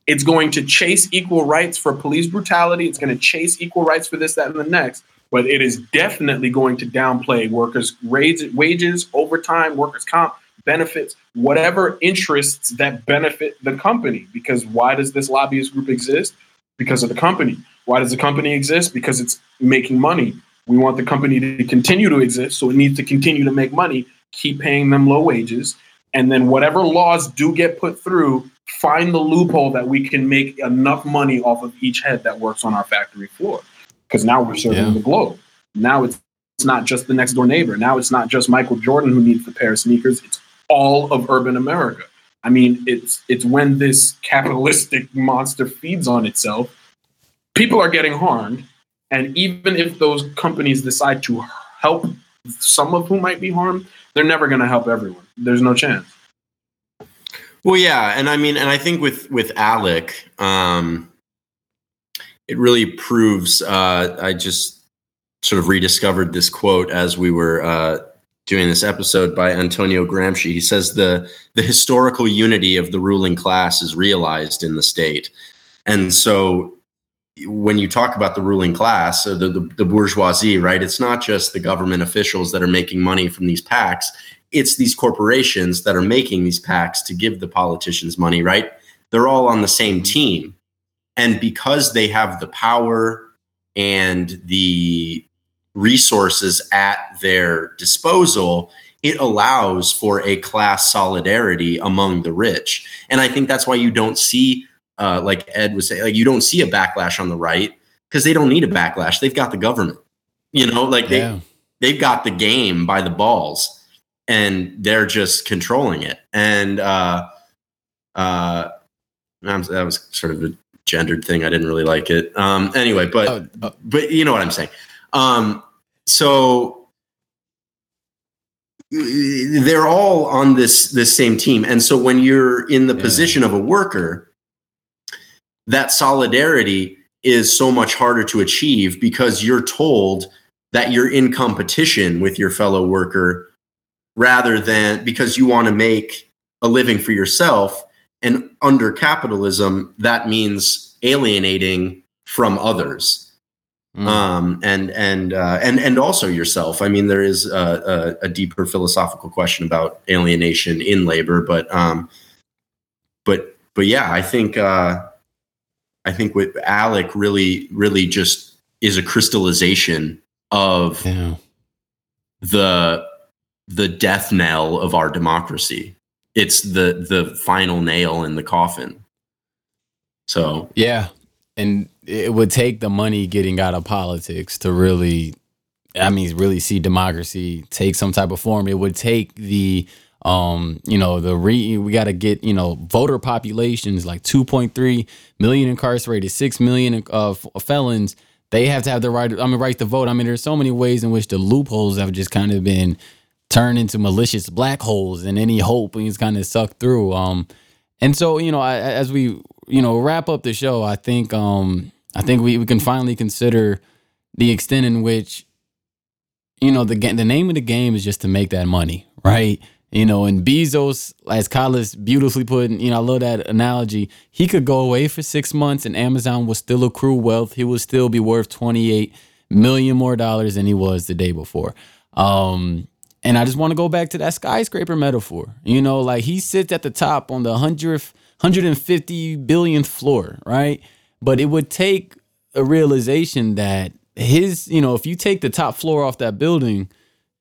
it's going to chase equal rights for police brutality. It's going to chase equal rights for this, that, and the next but it is definitely going to downplay workers' wages, overtime, workers' comp, benefits, whatever interests that benefit the company. Because why does this lobbyist group exist? Because of the company. Why does the company exist? Because it's making money. We want the company to continue to exist, so it needs to continue to make money, keep paying them low wages, and then whatever laws do get put through, find the loophole that we can make enough money off of each head that works on our factory floor because now we're serving yeah. the globe. Now it's it's not just the next door neighbor. Now it's not just Michael Jordan who needs the pair of sneakers. It's all of urban America. I mean, it's it's when this capitalistic monster feeds on itself, people are getting harmed, and even if those companies decide to help some of who might be harmed, they're never going to help everyone. There's no chance. Well, yeah, and I mean, and I think with with ALEC, um, it really proves. Uh, I just sort of rediscovered this quote as we were uh, doing this episode by Antonio Gramsci. He says the the historical unity of the ruling class is realized in the state, and so when you talk about the ruling class, so the, the, the bourgeoisie, right? It's not just the government officials that are making money from these PACs. It's these corporations that are making these PACs to give the politicians money, right? They're all on the same team. And because they have the power and the resources at their disposal, it allows for a class solidarity among the rich. And I think that's why you don't see, uh, like Ed was saying, like you don't see a backlash on the right because they don't need a backlash. They've got the government, you know, like they yeah. they've got the game by the balls, and they're just controlling it. And uh, uh, that was sort of a gendered thing. I didn't really like it. Um, anyway, but oh, oh. but you know what I'm saying. Um, so they're all on this this same team, and so when you're in the yeah. position of a worker, that solidarity is so much harder to achieve because you're told that you're in competition with your fellow worker rather than because you want to make a living for yourself and under capitalism, that means alienating from others. Mm. Um, and and uh, and and also yourself. I mean, there is a, a, a, deeper philosophical question about alienation in labor, but um, but but yeah, I think uh, I think with ALEC really really just is a crystallization of yeah. the the death knell of our democracy it's the the final nail in the coffin. So yeah, and it would take the money getting out of politics to really, I mean, really see democracy take some type of form. It would take the um, you know, the re we got to get, you know, voter populations like 2.3 million incarcerated, 6 million uh, felons. They have to have the right, I mean, right to vote. I mean, there's so many ways in which the loopholes have just kind of been turn into malicious black holes and any hope is kind of sucked through. Um, and so you know, I, as we you know wrap up the show, I think um, I think we, we can finally consider the extent in which you know, the the name of the game is just to make that money, right? You know, and Bezos, as Carlos beautifully put, you know, I love that analogy. He could go away for six months and Amazon will still accrue wealth. He will still be worth 28 million more dollars than he was the day before. Um, and I just want to go back to that skyscraper metaphor. You know, like he sits at the top on the 100th, 150 billionth floor, right? But it would take a realization that his, you know, if you take the top floor off that building,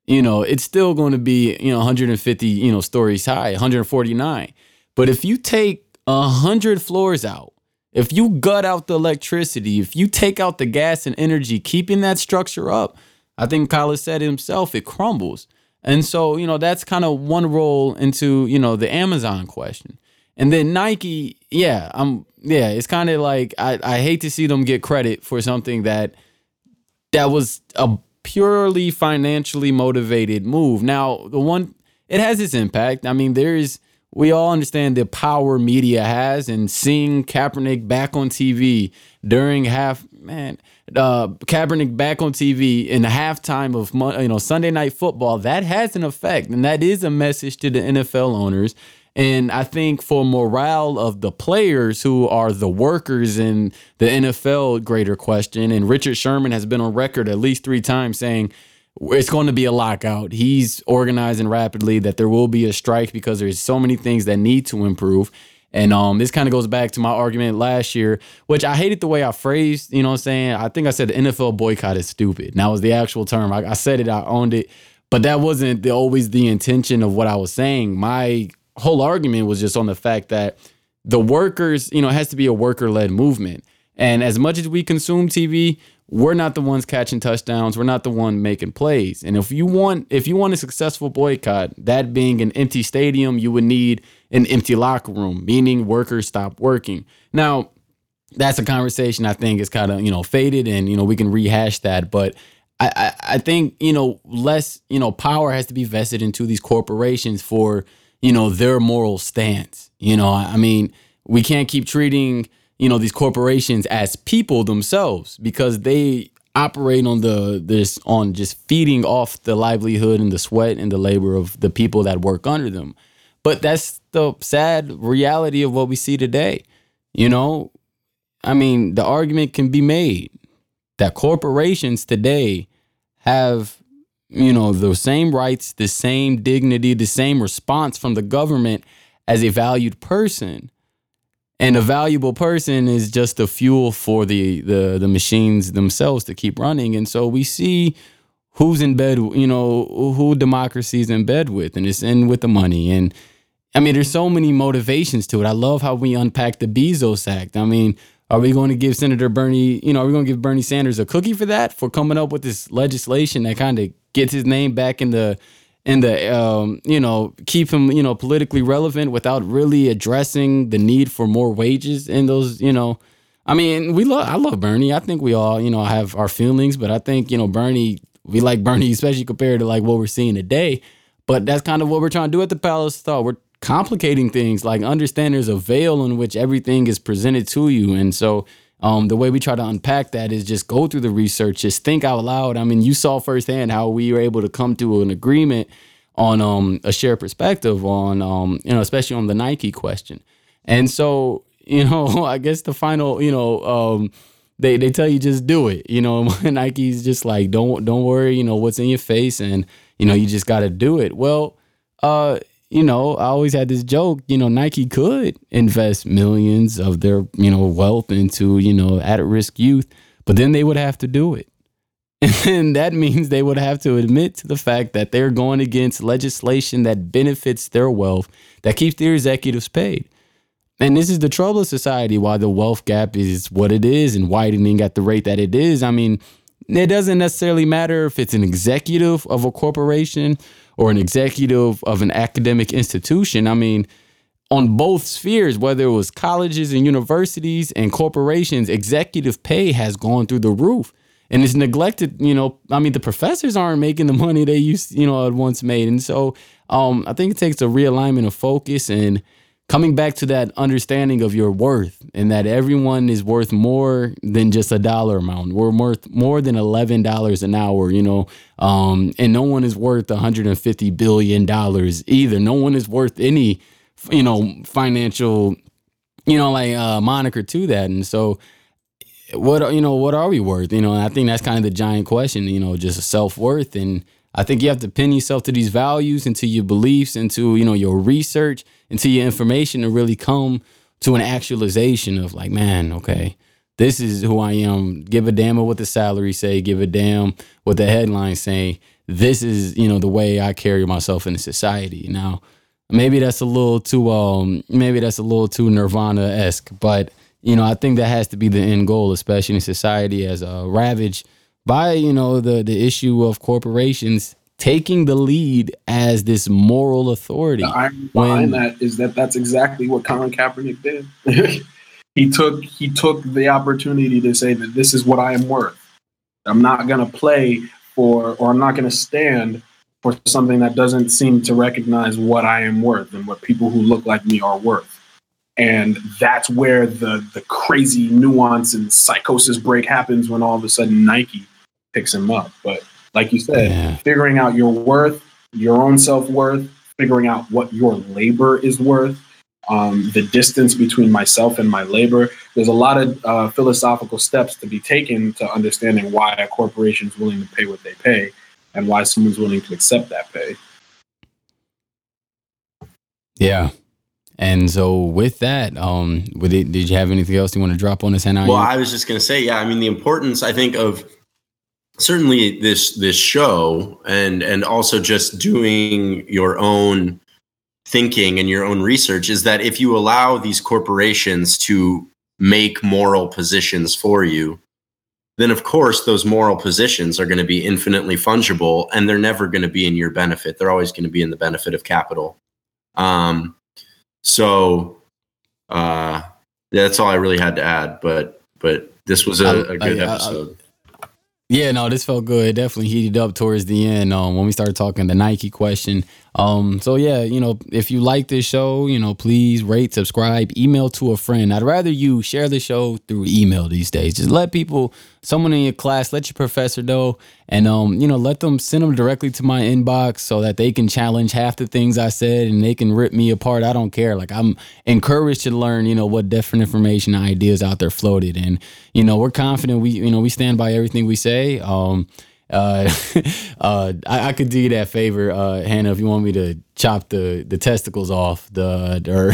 you know, it's still going to be, you know, 150, you know, stories high, 149. But if you take 100 floors out, if you gut out the electricity, if you take out the gas and energy, keeping that structure up, I think Kyle said himself, it crumbles. And so, you know, that's kind of one role into, you know, the Amazon question. And then Nike, yeah, I'm yeah, it's kind of like I, I hate to see them get credit for something that that was a purely financially motivated move. Now, the one it has its impact. I mean, there's we all understand the power media has, and seeing Kaepernick back on TV during half man, uh, Kaepernick back on TV in the halftime of you know Sunday Night Football that has an effect, and that is a message to the NFL owners. And I think for morale of the players who are the workers in the NFL, greater question. And Richard Sherman has been on record at least three times saying it's going to be a lockout. He's organizing rapidly that there will be a strike because there's so many things that need to improve. And um, this kind of goes back to my argument last year, which I hated the way I phrased. You know what I'm saying? I think I said the NFL boycott is stupid. And that was the actual term. I, I said it, I owned it. But that wasn't the, always the intention of what I was saying. My whole argument was just on the fact that the workers, you know, it has to be a worker led movement. And as much as we consume TV, we're not the ones catching touchdowns. We're not the one making plays. And if you want if you want a successful boycott, that being an empty stadium, you would need an empty locker room, meaning workers stop working. Now, that's a conversation I think is kind of, you know, faded and, you know, we can rehash that. But I, I, I think, you know, less, you know, power has to be vested into these corporations for, you know, their moral stance. You know, I mean, we can't keep treating you know these corporations as people themselves because they operate on the this on just feeding off the livelihood and the sweat and the labor of the people that work under them but that's the sad reality of what we see today you know? I mean the argument can be made that corporations today have you know the same rights the same dignity the same response from the government as a valued person. And a valuable person is just the fuel for the the the machines themselves to keep running. And so we see who's in bed you know who democracy's in bed with and it's in with the money. And i mean there's so many motivations to it. I love how we unpack the bezos act. I mean are we going to give senator bernie you know are we going to give bernie sanders a cookie for that? For coming up with this legislation that kind of gets his name back in the in the um, you know keep him you know politically relevant without really addressing the need for more wages in those you know? I mean we love I love Bernie. I think we all you know have our feelings but I think you know Bernie we like Bernie especially compared to like what we're seeing today. But that's kind of what we're trying to do at the Palace Thought. We're complicating things like understand there's a veil in which everything is presented to you and so um, the way we try to unpack that is just go through the research, just think out loud. I mean, you saw firsthand how we were able to come to an agreement on um, a shared perspective on, um, you know, especially on the Nike question. And so, you [laughs] know, I guess the final, you know, um, they, they tell you just do it. You know, [laughs] Nike's just like, don't don't worry, you know, what's in your face and, you know, you just got to do it. Well, uh, you know, I always had this joke, you know, Nike could invest millions of their, you know, wealth into, you know, at risk youth, but then they would have to do it. [laughs] And that means they would have to admit to the fact that they're going against legislation that benefits their wealth, that keeps their executives paid. And this is the trouble of society, why the wealth gap is what it is and widening at the rate that it is. I mean, it doesn't necessarily matter if it's an executive of a corporation or an executive of an academic institution. I mean, on both spheres, whether it was colleges and universities and corporations, executive pay has gone through the roof. And it's neglected, you know. I mean, the professors aren't making the money they used, you know, once made. And so um, I think it takes a realignment of focus and coming back to that understanding of your worth and that everyone is worth more than just a dollar amount. We're worth more than eleven dollars an hour, you know, um, and no one is worth 150 billion dollars either. No one is worth any, you know, financial, you know, like uh, moniker to that. And so, what you know, what are we worth? You know, and I think that's kind of the giant question. You know, just self worth and I think you have to pin yourself to these values, into your beliefs, into you know your research, into your information to really come to an actualization of like, man, okay, this is who I am. Give a damn what the salary say. Give a damn what the headlines say. This is you know the way I carry myself in society. Now, maybe that's a little too um maybe that's a little too Nirvana esque, but you know I think that has to be the end goal, especially in society as uh, ravaged by you know the the issue of corporations taking the lead as this moral authority. The irony behind that is that that's exactly what Colin Kaepernick did. [laughs] he took he took the opportunity to say that this is what I am worth. I'm not going to play for or I'm not going to stand for something that doesn't seem to recognize what I am worth and what people who look like me are worth. And that's where the the crazy nuance and psychosis break happens when all of a sudden Nike picks him up. But like you said, yeah. figuring out your worth, your own self worth, figuring out what your labor is worth, um, the distance between myself and my labor. There's a lot of uh, philosophical steps to be taken to understanding why a corporation is willing to pay what they pay and why someone's willing to accept that pay. Yeah. And so with that, um, with it, did you have anything else you want to drop on this? Well, I was just going to say, yeah, I mean, the importance, I think, of certainly this this show and and also just doing your own thinking and your own research is that if you allow these corporations to make moral positions for you then of course those moral positions are going to be infinitely fungible and they're never going to be in your benefit. They're always going to be in the benefit of capital. Um so uh that's all i really had to add but but this was a, a good I, I, episode yeah, no, this felt good. It definitely heated up towards the end um, when we started talking the Nike question. Um, so yeah, you know, if you like this show, you know, please rate, subscribe, email to a friend. I'd rather you share the show through email these days. Just let people, someone in your class, let your professor know, and um, you know, let them send them directly to my inbox so that they can challenge half the things I said and they can rip me apart. I don't care. Like I'm encouraged to learn, you know, what different information ideas out there floated, and you know, we're confident. We, you know, we stand by everything we say. Um, uh, [laughs] uh, I, I, could do you that favor, uh, Hannah, if you want me to chop the the testicles off the or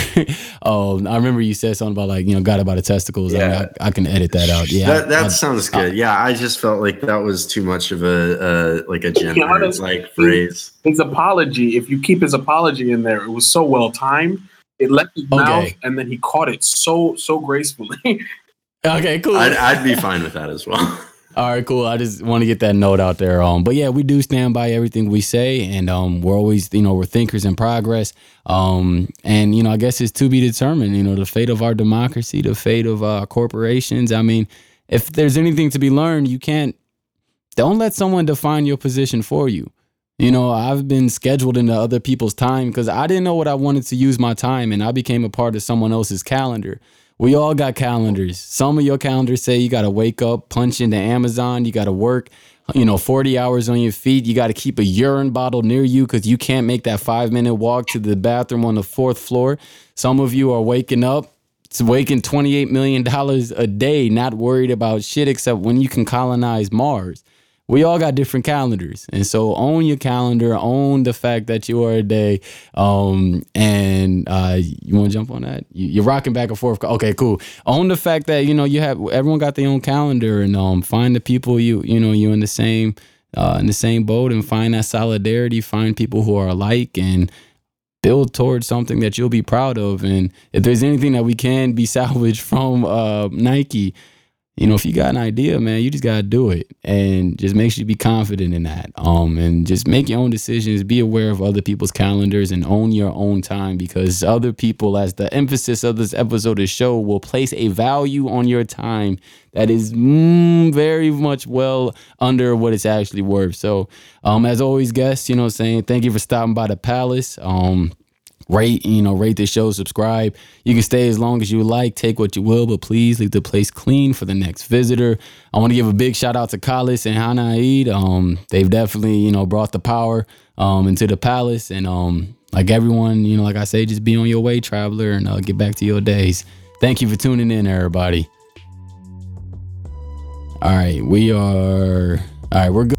[laughs] um, I remember you said something about like you know got about the testicles. Yeah. I, mean, I, I can edit that out. Yeah, that, that I, sounds good. yeah, I just felt like that was too much of a like a gender like phrase. His apology, if you keep his apology in there, it was so well timed. It left his okay. mouth, and then he caught it so so gracefully. [laughs] okay, cool. I'd, I'd be fine with that as well. All right, cool. I just want to get that note out there. Um, but yeah, we do stand by everything we say, and um, we're always, you know, we're thinkers in progress. Um, and you know, I guess it's to be determined. You know, the fate of our democracy, the fate of uh, corporations. I mean, if there's anything to be learned, you can't. Don't let someone define your position for you. You know, I've been scheduled into other people's time because I didn't know what I wanted to use my time, and I became a part of someone else's calendar. We all got calendars. Some of your calendars say you got to wake up, punch into Amazon, you got to work, you know, 40 hours on your feet. You got to keep a urine bottle near you because you can't make that five minute walk to the bathroom on the fourth floor. Some of you are waking up, waking $28 million a day, not worried about shit except when you can colonize Mars we all got different calendars. And so own your calendar own the fact that you are a day. Um, and uh, you want to jump on that? You, are rocking back and forth. Okay cool. Own the fact that you know you have everyone got their own calendar and um, find the people you you know you in the same uh, in the same boat and find that solidarity find people who are alike and build towards something that you'll be proud of. And if there's anything that we can be [laughs] salvaged from uh, nike you know, if you got an idea, man, you just gotta do it, and just make sure you be confident in that. Um, and just make your own decisions. Be aware of other people's calendars and own your own time because other people, as the emphasis of this episode of show, will place a value on your time that is mm, very much well under what it's actually worth. So, um, as always, guests, you know, saying thank you for stopping by the palace. Um, rate, you know, rate the show, subscribe. You can stay as long as you like, take what you will, but please leave the place clean for the next visitor. I want to give a big shout out to Kalis and Hanaid. Um, they've definitely, you know, brought the power um into the palace and um like everyone, you know, like I say, just be on your way, traveler, and uh, get back to your days. Thank you for tuning in, everybody. All right, we are. All right, we're good.